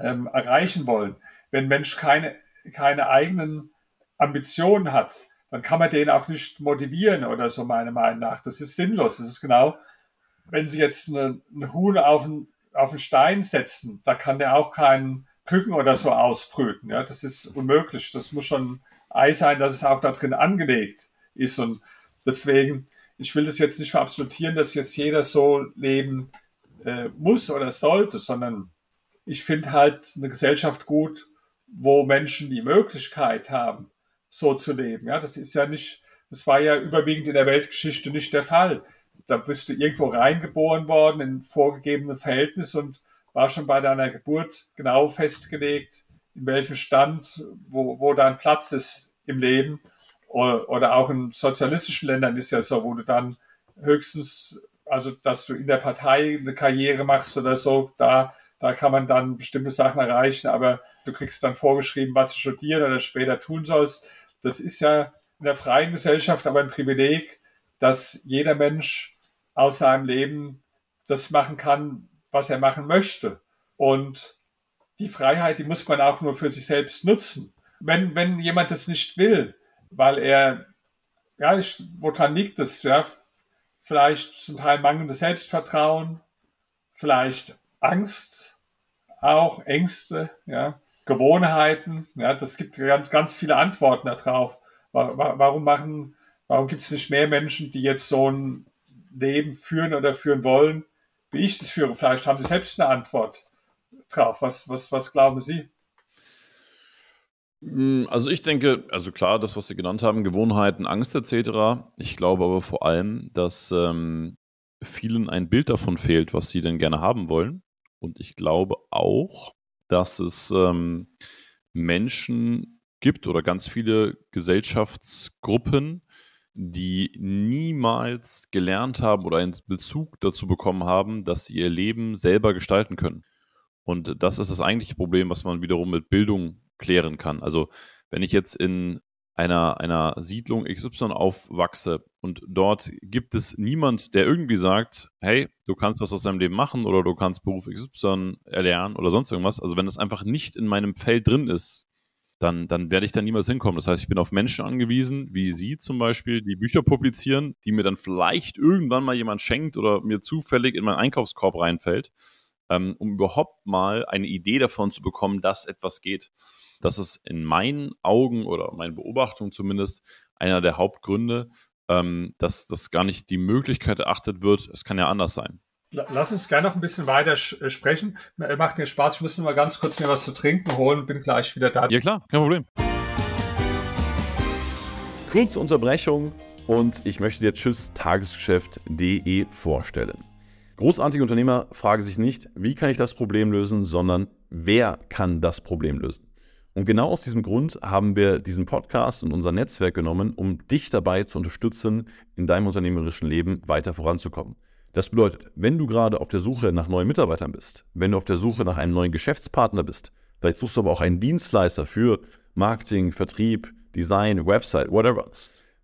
ähm, erreichen wollen. Wenn ein Mensch keine, keine eigenen Ambitionen hat, dann kann man den auch nicht motivieren oder so, meiner Meinung nach. Das ist sinnlos. Das ist genau, wenn Sie jetzt einen, einen Huhn auf einen, auf einen Stein setzen, da kann der auch keinen Küken oder so ausbrüten. Ja, das ist unmöglich. Das muss schon Ei sein, dass es auch da drin angelegt ist. Und deswegen, ich will das jetzt nicht verabsolutieren, dass jetzt jeder so leben äh, muss oder sollte, sondern ich finde halt eine Gesellschaft gut, wo Menschen die Möglichkeit haben, so zu leben. Ja, das ist ja nicht, das war ja überwiegend in der Weltgeschichte nicht der Fall. Da bist du irgendwo reingeboren worden in vorgegebene Verhältnis und war schon bei deiner Geburt genau festgelegt, in welchem Stand, wo, wo dein Platz ist im Leben. Oder auch in sozialistischen Ländern ist ja so, wo du dann höchstens, also dass du in der Partei eine Karriere machst oder so, da, da kann man dann bestimmte Sachen erreichen, aber du kriegst dann vorgeschrieben, was du studieren oder später tun sollst. Das ist ja in der freien Gesellschaft aber ein Privileg, dass jeder Mensch aus seinem Leben das machen kann, was er machen möchte. Und die Freiheit, die muss man auch nur für sich selbst nutzen. Wenn, wenn jemand das nicht will, weil er, ja, ich, woran liegt das? Ja, vielleicht zum Teil mangelndes Selbstvertrauen, vielleicht Angst, auch Ängste, ja, Gewohnheiten, ja, das gibt ganz, ganz viele Antworten darauf. Warum machen, warum gibt es nicht mehr Menschen, die jetzt so ein Leben führen oder führen wollen, wie ich das führe? Vielleicht haben Sie selbst eine Antwort drauf. Was, was, was glauben Sie? Hm, also ich denke, also klar, das, was Sie genannt haben, Gewohnheiten, Angst etc. Ich glaube aber vor allem, dass ähm, vielen ein Bild davon fehlt, was sie denn gerne haben wollen. Und ich glaube auch, dass es ähm, Menschen gibt oder ganz viele Gesellschaftsgruppen, die niemals gelernt haben oder einen Bezug dazu bekommen haben, dass sie ihr Leben selber gestalten können. Und das ist das eigentliche Problem, was man wiederum mit Bildung klären kann. Also wenn ich jetzt in einer, einer Siedlung XY aufwachse und dort gibt es niemand, der irgendwie sagt, hey, du kannst was aus deinem Leben machen oder du kannst Beruf XY erlernen oder sonst irgendwas. Also wenn das einfach nicht in meinem Feld drin ist, dann, dann werde ich da niemals hinkommen. Das heißt, ich bin auf Menschen angewiesen, wie Sie zum Beispiel, die Bücher publizieren, die mir dann vielleicht irgendwann mal jemand schenkt oder mir zufällig in meinen Einkaufskorb reinfällt, ähm, um überhaupt mal eine Idee davon zu bekommen, dass etwas geht. Das ist in meinen Augen oder meinen Beobachtungen zumindest einer der Hauptgründe, ähm, dass das gar nicht die Möglichkeit erachtet wird, es kann ja anders sein. Lass uns gerne noch ein bisschen weiter äh, sprechen. Macht mir Spaß. Ich muss nur mal ganz kurz mir was zu trinken holen. Bin gleich wieder da. Ja klar, kein Problem. Kurze Unterbrechung und ich möchte dir Tschüss Tagesgeschäft.de vorstellen. Großartige Unternehmer fragen sich nicht, wie kann ich das Problem lösen, sondern wer kann das Problem lösen. Und genau aus diesem Grund haben wir diesen Podcast und unser Netzwerk genommen, um dich dabei zu unterstützen, in deinem unternehmerischen Leben weiter voranzukommen. Das bedeutet, wenn du gerade auf der Suche nach neuen Mitarbeitern bist, wenn du auf der Suche nach einem neuen Geschäftspartner bist, vielleicht suchst du aber auch einen Dienstleister für Marketing, Vertrieb, Design, Website, whatever.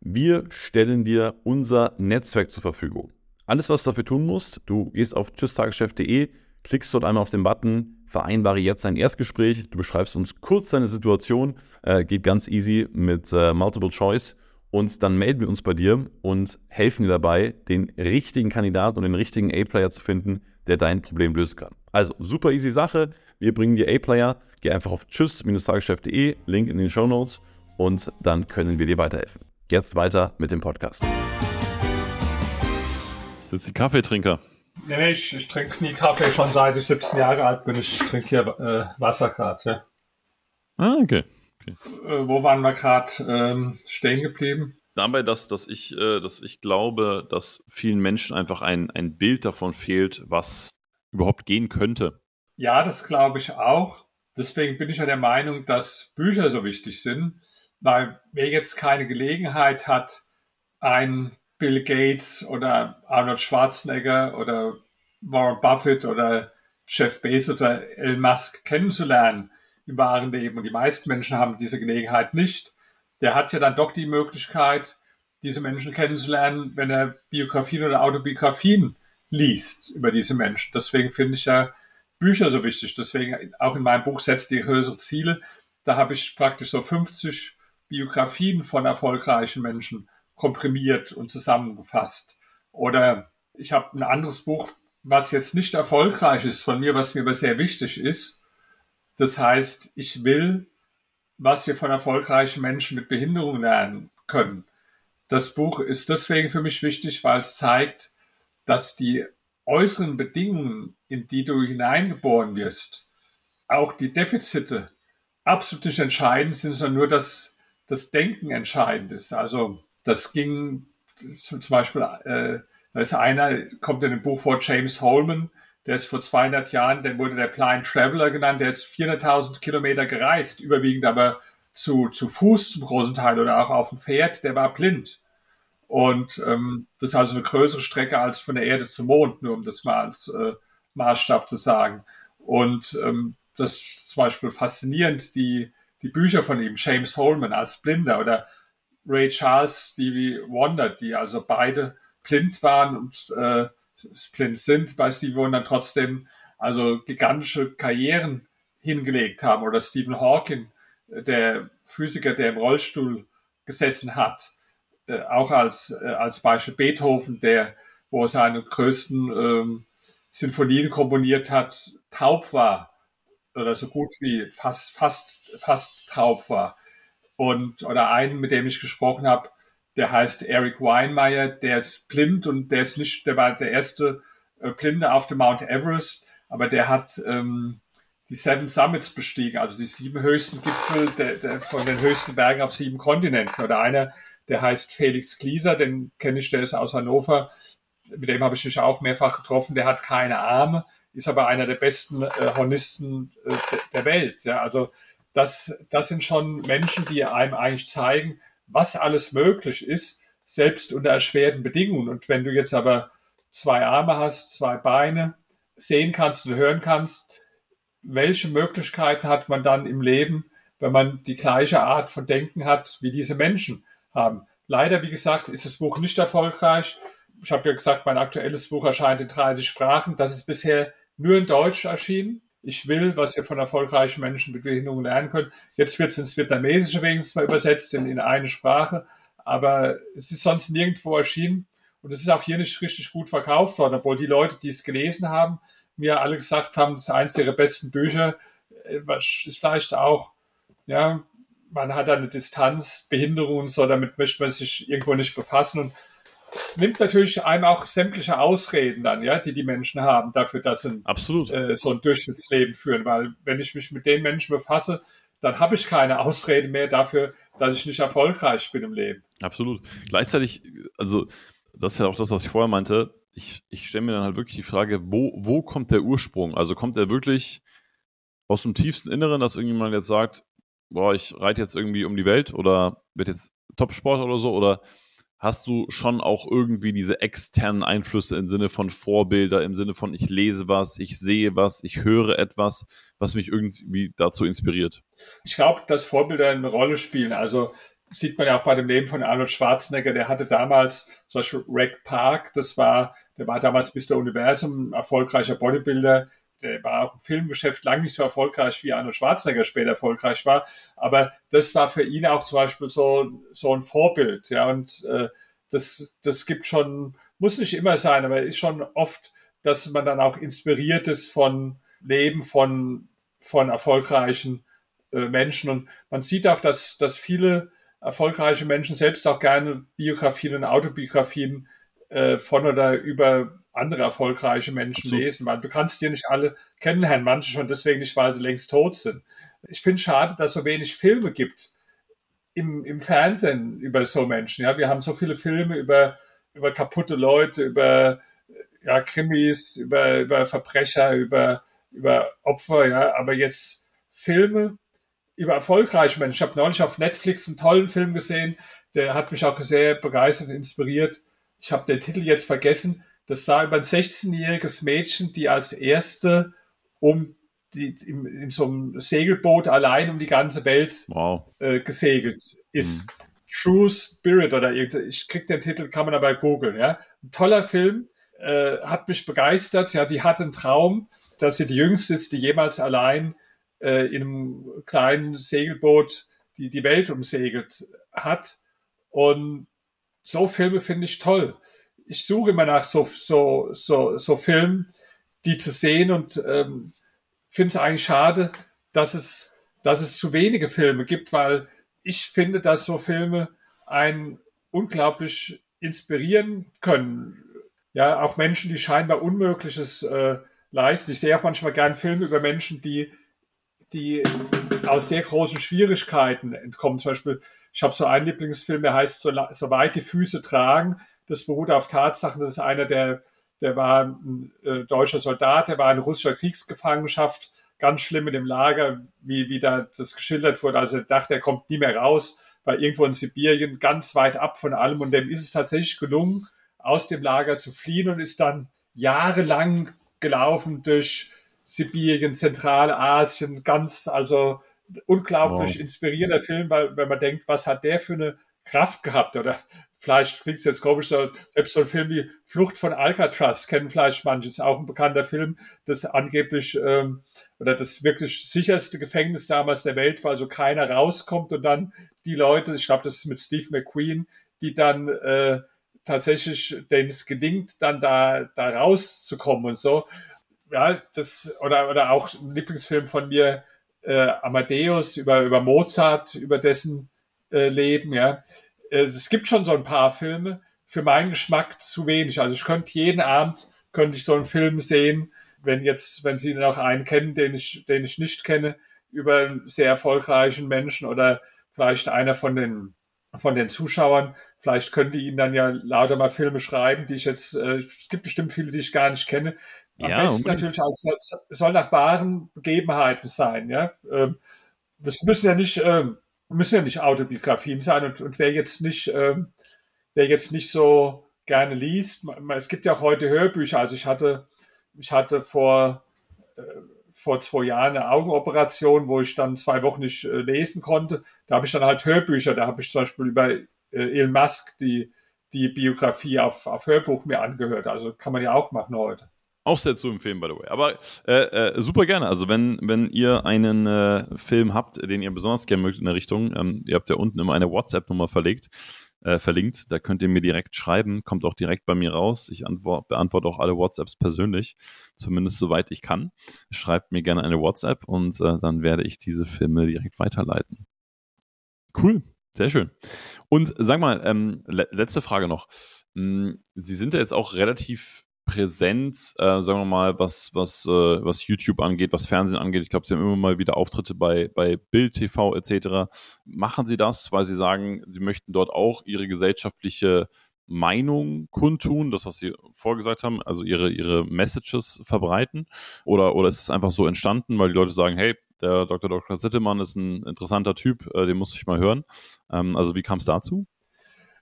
Wir stellen dir unser Netzwerk zur Verfügung. Alles, was du dafür tun musst, du gehst auf tschüsstageschef.de, klickst dort einmal auf den Button, vereinbare jetzt ein Erstgespräch, du beschreibst uns kurz deine Situation, äh, geht ganz easy mit äh, Multiple Choice und dann melden wir uns bei dir und helfen dir dabei, den richtigen Kandidaten und den richtigen A-Player zu finden, der dein Problem lösen kann. Also super easy Sache. Wir bringen dir A-Player. Geh einfach auf tschüss-tagesgeschäft.de, Link in den Show Notes und dann können wir dir weiterhelfen. Jetzt weiter mit dem Podcast. Sind Sie Kaffeetrinker? Nee, nee, ich, ich trinke nie Kaffee, schon seit ich 17 Jahre alt bin. Ich trinke hier äh, Wasser gerade. Ja. Ah, okay. Äh, wo waren wir gerade ähm, stehen geblieben? Dabei, dass, dass, ich, äh, dass ich glaube, dass vielen Menschen einfach ein, ein Bild davon fehlt, was überhaupt gehen könnte. Ja, das glaube ich auch. Deswegen bin ich ja der Meinung, dass Bücher so wichtig sind, weil wer jetzt keine Gelegenheit hat, ein Bill Gates oder Arnold Schwarzenegger oder Warren Buffett oder Jeff Bezos oder Elon Musk kennenzulernen, im wahren Leben. Und die meisten Menschen haben diese Gelegenheit nicht. Der hat ja dann doch die Möglichkeit, diese Menschen kennenzulernen, wenn er Biografien oder Autobiografien liest über diese Menschen. Deswegen finde ich ja Bücher so wichtig. Deswegen auch in meinem Buch Setzt die höhere Ziele. Da habe ich praktisch so 50 Biografien von erfolgreichen Menschen komprimiert und zusammengefasst. Oder ich habe ein anderes Buch, was jetzt nicht erfolgreich ist von mir, was mir aber sehr wichtig ist. Das heißt, ich will, was wir von erfolgreichen Menschen mit Behinderung lernen können. Das Buch ist deswegen für mich wichtig, weil es zeigt, dass die äußeren Bedingungen, in die du hineingeboren wirst, auch die Defizite absolut nicht entscheidend sind, sondern nur das, das Denken entscheidend ist. Also das ging zum Beispiel, äh, da ist einer, kommt in dem Buch vor, James Holman, der ist vor 200 Jahren, der wurde der Blind Traveler genannt, der ist 400.000 Kilometer gereist, überwiegend aber zu, zu Fuß zum großen Teil oder auch auf dem Pferd, der war blind. Und ähm, das ist also eine größere Strecke als von der Erde zum Mond, nur um das mal als äh, Maßstab zu sagen. Und ähm, das ist zum Beispiel faszinierend, die, die Bücher von ihm, James Holman als Blinder oder Ray Charles, Stevie Wonder, die also beide blind waren und äh, blind sind bei Stevie Wonder trotzdem also gigantische Karrieren hingelegt haben. Oder Stephen Hawking, der Physiker, der im Rollstuhl gesessen hat, äh, auch als, äh, als Beispiel Beethoven, der, wo er seine größten ähm, Sinfonien komponiert hat, taub war oder so gut wie fast, fast, fast taub war. Und, oder einen, mit dem ich gesprochen habe, der heißt Eric Weinmeier, der ist blind und der ist nicht, der war der erste äh, Blinde auf dem Mount Everest, aber der hat ähm, die Seven Summits bestiegen, also die sieben höchsten Gipfel der, der, von den höchsten Bergen auf sieben Kontinenten. Oder einer, der heißt Felix Klieser, den kenne ich, der ist aus Hannover, mit dem habe ich mich auch mehrfach getroffen, der hat keine Arme, ist aber einer der besten äh, Hornisten äh, der Welt. Ja, also das, das sind schon Menschen, die einem eigentlich zeigen, was alles möglich ist, selbst unter erschwerten Bedingungen. Und wenn du jetzt aber zwei Arme hast, zwei Beine, sehen kannst und hören kannst, welche Möglichkeiten hat man dann im Leben, wenn man die gleiche Art von Denken hat, wie diese Menschen haben. Leider, wie gesagt, ist das Buch nicht erfolgreich. Ich habe ja gesagt, mein aktuelles Buch erscheint in 30 Sprachen. Das ist bisher nur in Deutsch erschienen ich will, was ihr von erfolgreichen Menschen mit Behinderung lernen könnt. Jetzt wird es ins Vietnamesische wenigstens mal übersetzt in, in eine Sprache, aber es ist sonst nirgendwo erschienen und es ist auch hier nicht richtig gut verkauft worden, obwohl die Leute, die es gelesen haben, mir alle gesagt haben, das ist eines ihrer besten Bücher. Äh, was ist vielleicht auch, ja, man hat eine Distanz, Behinderung und so, damit möchte man sich irgendwo nicht befassen und nimmt natürlich einem auch sämtliche Ausreden dann, ja, die die Menschen haben dafür, dass sie Absolut. Äh, so ein Durchschnittsleben führen, weil wenn ich mich mit den Menschen befasse, dann habe ich keine Ausrede mehr dafür, dass ich nicht erfolgreich bin im Leben. Absolut. Gleichzeitig, also das ist ja auch das, was ich vorher meinte. Ich, ich stelle mir dann halt wirklich die Frage, wo, wo kommt der Ursprung? Also kommt er wirklich aus dem tiefsten Inneren, dass irgendjemand jetzt sagt, boah, ich reite jetzt irgendwie um die Welt oder wird jetzt Topsport oder so? Oder hast du schon auch irgendwie diese externen Einflüsse im Sinne von Vorbilder, im Sinne von ich lese was, ich sehe was, ich höre etwas, was mich irgendwie dazu inspiriert? Ich glaube, dass Vorbilder eine Rolle spielen. Also sieht man ja auch bei dem Leben von Arnold Schwarzenegger, der hatte damals zum Beispiel Reg Park, das war, der war damals Mr. Universum, erfolgreicher Bodybuilder, der war auch im Filmgeschäft lang nicht so erfolgreich, wie Arnold Schwarzenegger später erfolgreich war. Aber das war für ihn auch zum Beispiel so, so ein Vorbild. Ja, und äh, das, das gibt schon, muss nicht immer sein, aber ist schon oft, dass man dann auch inspiriert ist von Leben von, von erfolgreichen äh, Menschen. Und man sieht auch, dass, dass viele erfolgreiche Menschen selbst auch gerne Biografien und Autobiografien äh, von oder über andere erfolgreiche Menschen so. lesen, weil du kannst dir nicht alle kennenlernen, manche schon deswegen nicht, weil sie längst tot sind. Ich finde schade, dass es so wenig Filme gibt im, im Fernsehen über so Menschen. Ja, wir haben so viele Filme über, über kaputte Leute, über ja, Krimis, über, über Verbrecher, über, über Opfer, ja, aber jetzt Filme über erfolgreiche Menschen. Ich habe neulich auf Netflix einen tollen Film gesehen, der hat mich auch sehr begeistert und inspiriert. Ich habe den Titel jetzt vergessen. Das war über ein 16-jähriges Mädchen, die als erste um die, in, in, so einem Segelboot allein um die ganze Welt wow. äh, gesegelt ist. Mhm. True Spirit oder irgendwie, ich krieg den Titel, kann man aber googeln, ja. Ein toller Film, äh, hat mich begeistert, ja, die hat einen Traum, dass sie die jüngste ist, die jemals allein äh, in einem kleinen Segelboot die, die Welt umsegelt hat. Und so Filme finde ich toll ich suche immer nach so, so, so, so Filmen, die zu sehen und ähm, finde es eigentlich schade, dass es, dass es zu wenige Filme gibt, weil ich finde, dass so Filme einen unglaublich inspirieren können. Ja, auch Menschen, die scheinbar Unmögliches äh, leisten. Ich sehe auch manchmal gern Filme über Menschen, die, die aus sehr großen Schwierigkeiten entkommen. Zum Beispiel, ich habe so einen Lieblingsfilm, der heißt so, so weit die Füße tragen. Das beruht auf Tatsachen. Das ist einer, der, der war ein äh, deutscher Soldat, der war in russischer Kriegsgefangenschaft, ganz schlimm in dem Lager, wie, wie da das geschildert wurde. Also er dachte, er kommt nie mehr raus, war irgendwo in Sibirien, ganz weit ab von allem. Und dem ist es tatsächlich gelungen, aus dem Lager zu fliehen und ist dann jahrelang gelaufen durch Sibirien, Zentralasien, ganz, also unglaublich wow. inspirierender Film, weil wenn man denkt, was hat der für eine Kraft gehabt oder vielleicht klingt es jetzt komisch, so, selbst so ein Film wie Flucht von Alcatraz kennen vielleicht manche, ist auch ein bekannter Film, das angeblich ähm, oder das wirklich sicherste Gefängnis damals der Welt war, also keiner rauskommt und dann die Leute, ich glaube, das ist mit Steve McQueen, die dann äh, tatsächlich, denen es gelingt, dann da, da rauszukommen und so. Ja, das, oder, oder auch ein Lieblingsfilm von mir, äh, Amadeus, über, über Mozart, über dessen äh, Leben, ja. Äh, es gibt schon so ein paar Filme, für meinen Geschmack zu wenig. Also ich könnte jeden Abend, könnte ich so einen Film sehen, wenn jetzt, wenn Sie noch einen kennen, den ich, den ich nicht kenne, über einen sehr erfolgreichen Menschen oder vielleicht einer von den von den Zuschauern. Vielleicht könnte Ihnen dann ja lauter mal Filme schreiben, die ich jetzt, äh, es gibt bestimmt viele, die ich gar nicht kenne. Am ja, besten natürlich auch, soll, soll nach wahren Begebenheiten sein, ja. Ähm, das müssen ja nicht, ähm, müssen ja nicht Autobiografien sein und, und wer jetzt nicht, ähm, wer jetzt nicht so gerne liest, es gibt ja auch heute Hörbücher. Also ich hatte, ich hatte vor, äh, vor zwei Jahren eine Augenoperation, wo ich dann zwei Wochen nicht äh, lesen konnte. Da habe ich dann halt Hörbücher. Da habe ich zum Beispiel über äh, Elon Musk die, die Biografie auf, auf Hörbuch mir angehört. Also kann man ja auch machen heute. Auch sehr zu empfehlen, by the way. Aber äh, äh, super gerne. Also wenn, wenn ihr einen äh, Film habt, den ihr besonders gerne mögt in der Richtung, ähm, ihr habt ja unten immer eine WhatsApp-Nummer verlegt, äh, verlinkt. Da könnt ihr mir direkt schreiben, kommt auch direkt bei mir raus. Ich antwort, beantworte auch alle WhatsApps persönlich, zumindest soweit ich kann. Schreibt mir gerne eine WhatsApp und äh, dann werde ich diese Filme direkt weiterleiten. Cool, sehr schön. Und sag mal, ähm, le letzte Frage noch. Hm, Sie sind ja jetzt auch relativ präsent, äh, sagen wir mal, was, was, äh, was YouTube angeht, was Fernsehen angeht. Ich glaube, Sie haben immer mal wieder Auftritte bei, bei Bild TV etc. Machen Sie das, weil Sie sagen, Sie möchten dort auch Ihre gesellschaftliche Meinung kundtun, das, was Sie vorgesagt haben, also Ihre, Ihre Messages verbreiten? Oder, oder ist es einfach so entstanden, weil die Leute sagen, hey, der Dr. Dr. Zittemann ist ein interessanter Typ, äh, den muss ich mal hören. Ähm, also wie kam es dazu?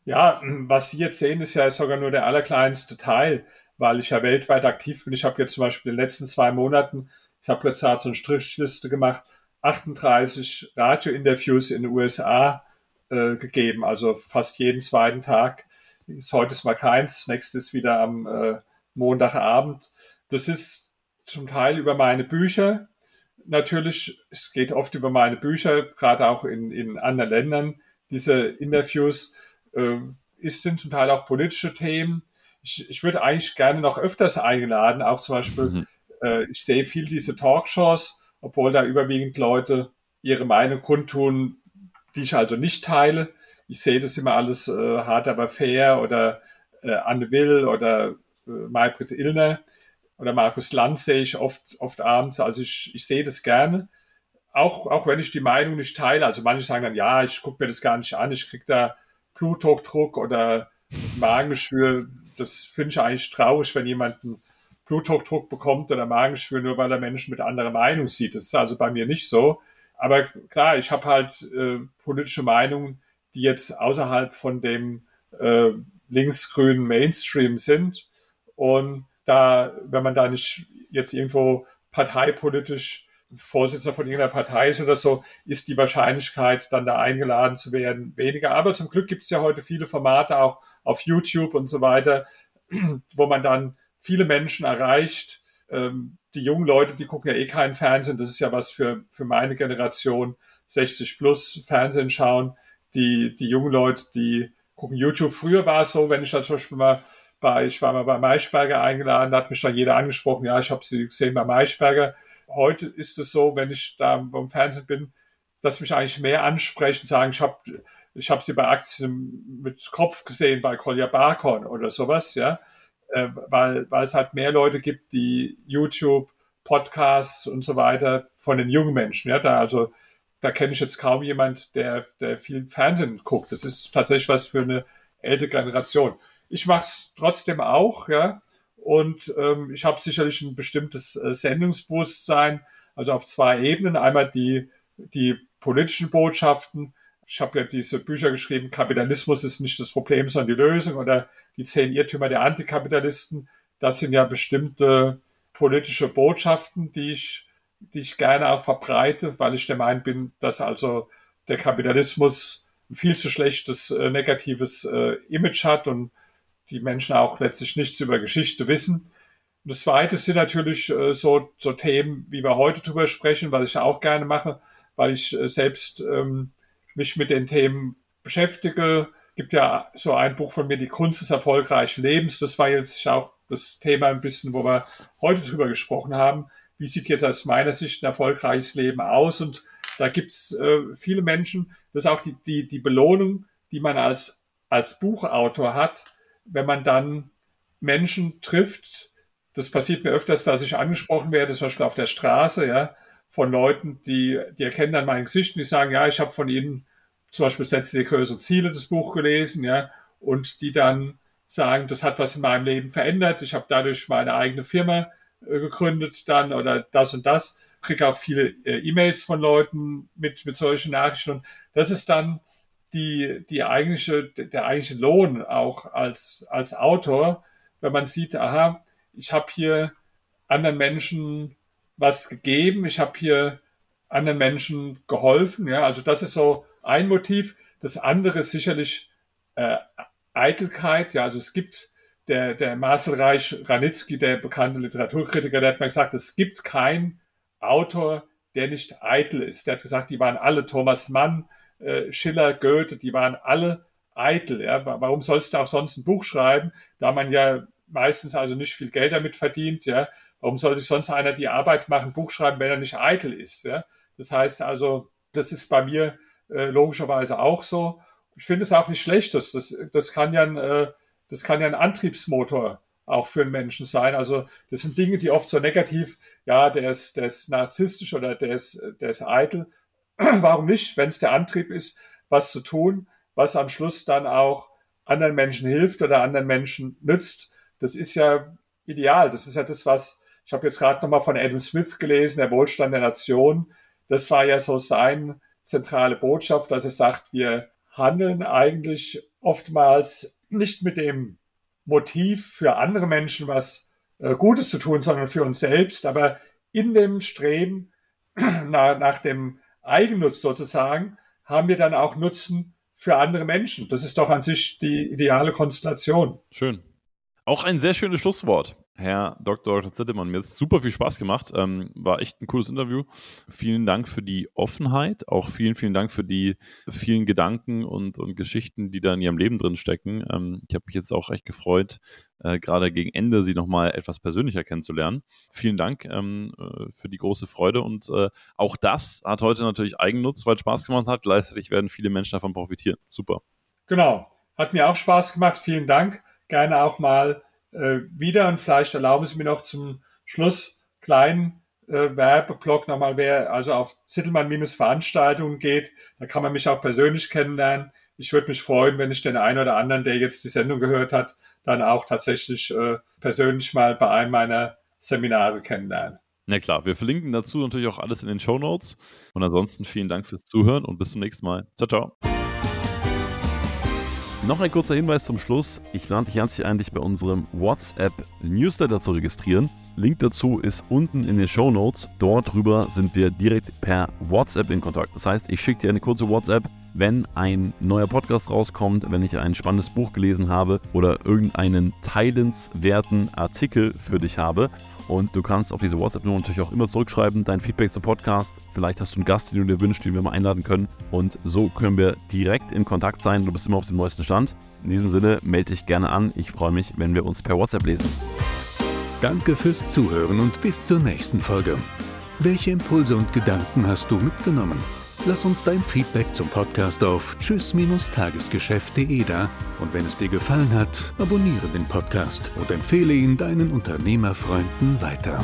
Ja, was Sie jetzt sehen, ist ja sogar nur der allerkleinste Teil, weil ich ja weltweit aktiv bin. Ich habe jetzt zum Beispiel in den letzten zwei Monaten, ich habe jetzt so eine Strichliste gemacht, 38 Radiointerviews in den USA äh, gegeben, also fast jeden zweiten Tag. Ist, heute ist mal keins, nächstes wieder am äh, Montagabend. Das ist zum Teil über meine Bücher, natürlich, es geht oft über meine Bücher, gerade auch in, in anderen Ländern, diese Interviews, äh, ist, sind zum Teil auch politische Themen. Ich, ich würde eigentlich gerne noch öfters eingeladen, auch zum Beispiel, mhm. äh, ich sehe viel diese Talkshows, obwohl da überwiegend Leute ihre Meinung kundtun, die ich also nicht teile. Ich sehe das immer alles äh, hart aber fair oder äh, Anne Will oder äh, Maybrit Illner oder Markus Lanz sehe ich oft, oft abends. Also ich, ich sehe das gerne. Auch, auch wenn ich die Meinung nicht teile. Also manche sagen dann, ja, ich gucke mir das gar nicht an, ich kriege da Bluthochdruck oder Magengeschwür. Das finde ich eigentlich traurig, wenn jemand einen Bluthochdruck bekommt oder Magengeschwür, nur weil er Menschen mit anderer Meinung sieht. Das ist also bei mir nicht so. Aber klar, ich habe halt äh, politische Meinungen, die jetzt außerhalb von dem äh, linksgrünen Mainstream sind. Und da, wenn man da nicht jetzt irgendwo parteipolitisch Vorsitzender von irgendeiner Partei ist oder so, ist die Wahrscheinlichkeit, dann da eingeladen zu werden, weniger. Aber zum Glück gibt es ja heute viele Formate auch auf YouTube und so weiter, wo man dann viele Menschen erreicht. Ähm, die jungen Leute, die gucken ja eh keinen Fernsehen. Das ist ja was für, für meine Generation, 60 plus Fernsehen schauen. Die, die jungen Leute, die gucken YouTube. Früher war es so, wenn ich da zum Beispiel mal bei, ich war mal bei Maischberger eingeladen, da hat mich dann jeder angesprochen, ja, ich habe sie gesehen bei Maischberger. Heute ist es so, wenn ich da beim Fernsehen bin, dass mich eigentlich mehr ansprechen, sagen, ich habe ich hab sie bei Aktien mit Kopf gesehen, bei Collier Barkhorn oder sowas, ja, äh, weil, weil es halt mehr Leute gibt, die YouTube, Podcasts und so weiter von den jungen Menschen, ja, da also da kenne ich jetzt kaum jemand, der, der viel Fernsehen guckt. Das ist tatsächlich was für eine ältere Generation. Ich mache es trotzdem auch, ja. Und ähm, ich habe sicherlich ein bestimmtes äh, Sendungsbewusstsein, also auf zwei Ebenen. Einmal die, die politischen Botschaften. Ich habe ja diese Bücher geschrieben, Kapitalismus ist nicht das Problem, sondern die Lösung oder die zehn Irrtümer der Antikapitalisten. Das sind ja bestimmte politische Botschaften, die ich, die ich gerne auch verbreite, weil ich der Meinung bin, dass also der Kapitalismus ein viel zu schlechtes äh, negatives äh, Image hat und die Menschen auch letztlich nichts über Geschichte wissen. Und das Zweite sind natürlich äh, so, so Themen, wie wir heute drüber sprechen, was ich auch gerne mache, weil ich äh, selbst ähm, mich mit den Themen beschäftige. Es gibt ja so ein Buch von mir, Die Kunst des erfolgreichen Lebens. Das war jetzt auch das Thema ein bisschen, wo wir heute drüber gesprochen haben. Wie sieht jetzt aus meiner Sicht ein erfolgreiches Leben aus? Und da gibt's äh, viele Menschen, das ist auch die, die, die Belohnung, die man als, als Buchautor hat, wenn man dann Menschen trifft, das passiert mir öfters, dass ich angesprochen werde, zum Beispiel auf der Straße, ja, von Leuten, die, die erkennen dann mein Gesicht und die sagen, ja, ich habe von ihnen zum Beispiel Sätze die größeren Ziele das Buch gelesen, ja, und die dann sagen, das hat was in meinem Leben verändert, ich habe dadurch meine eigene Firma äh, gegründet dann oder das und das, kriege auch viele äh, E-Mails von Leuten mit, mit solchen Nachrichten. Und das ist dann die, die eigentliche, der eigentliche Lohn auch als, als Autor, wenn man sieht, aha, ich habe hier anderen Menschen was gegeben, ich habe hier anderen Menschen geholfen. Ja, also das ist so ein Motiv. Das andere ist sicherlich äh, Eitelkeit. Ja, also es gibt der, der Marcel Reich Ranitzky, der bekannte Literaturkritiker, der hat mal gesagt, es gibt keinen Autor, der nicht eitel ist. Der hat gesagt, die waren alle Thomas Mann, äh, Schiller, Goethe, die waren alle eitel. Ja? Warum sollst du auch sonst ein Buch schreiben, da man ja meistens also nicht viel Geld damit verdient, ja? Warum soll sich sonst einer die Arbeit machen, Buch schreiben, wenn er nicht eitel ist? Ja? Das heißt also, das ist bei mir äh, logischerweise auch so. Ich finde es auch nicht schlecht. Das, das, das, kann ja ein, äh, das kann ja ein Antriebsmotor auch für einen Menschen sein. Also das sind Dinge, die oft so negativ, ja, der ist, der ist narzisstisch oder der ist, der ist eitel. Warum nicht, wenn es der Antrieb ist, was zu tun, was am Schluss dann auch anderen Menschen hilft oder anderen Menschen nützt. Das ist ja ideal. Das ist ja das, was ich habe jetzt gerade nochmal von Adam Smith gelesen, der Wohlstand der Nation. Das war ja so sein zentrale Botschaft, dass er sagt, wir handeln eigentlich oftmals nicht mit dem Motiv für andere Menschen was äh, Gutes zu tun, sondern für uns selbst, aber in dem Streben nach, nach dem Eigennutz sozusagen haben wir dann auch Nutzen für andere Menschen. Das ist doch an sich die ideale Konstellation. Schön. Auch ein sehr schönes Schlusswort. Herr Dr. Dr. Zittemann, mir hat es super viel Spaß gemacht. Ähm, war echt ein cooles Interview. Vielen Dank für die Offenheit. Auch vielen, vielen Dank für die vielen Gedanken und, und Geschichten, die da in Ihrem Leben drin stecken. Ähm, ich habe mich jetzt auch echt gefreut, äh, gerade gegen Ende Sie nochmal etwas persönlicher kennenzulernen. Vielen Dank ähm, äh, für die große Freude. Und äh, auch das hat heute natürlich Eigennutz, weil es Spaß gemacht hat. Gleichzeitig werden viele Menschen davon profitieren. Super. Genau. Hat mir auch Spaß gemacht. Vielen Dank. Gerne auch mal äh, wieder. Und vielleicht erlauben Sie mir noch zum Schluss kleinen äh, Werbeblock nochmal, wer also auf Zittelmann-Veranstaltungen geht, da kann man mich auch persönlich kennenlernen. Ich würde mich freuen, wenn ich den einen oder anderen, der jetzt die Sendung gehört hat, dann auch tatsächlich äh, persönlich mal bei einem meiner Seminare kennenlerne. Na klar, wir verlinken dazu natürlich auch alles in den Show Notes. Und ansonsten vielen Dank fürs Zuhören und bis zum nächsten Mal. Ciao, ciao. Noch ein kurzer Hinweis zum Schluss. Ich lade dich herzlich ein, dich bei unserem WhatsApp-Newsletter zu registrieren. Link dazu ist unten in den Show Notes. Dort drüber sind wir direkt per WhatsApp in Kontakt. Das heißt, ich schicke dir eine kurze WhatsApp, wenn ein neuer Podcast rauskommt, wenn ich ein spannendes Buch gelesen habe oder irgendeinen teilenswerten Artikel für dich habe. Und du kannst auf diese WhatsApp-Nummer natürlich auch immer zurückschreiben, dein Feedback zum Podcast. Vielleicht hast du einen Gast, den du dir wünschst, den wir mal einladen können. Und so können wir direkt in Kontakt sein. Du bist immer auf dem neuesten Stand. In diesem Sinne, melde dich gerne an. Ich freue mich, wenn wir uns per WhatsApp lesen. Danke fürs Zuhören und bis zur nächsten Folge. Welche Impulse und Gedanken hast du mitgenommen? Lass uns dein Feedback zum Podcast auf tschüss-tagesgeschäft.de da und wenn es dir gefallen hat, abonniere den Podcast und empfehle ihn deinen Unternehmerfreunden weiter.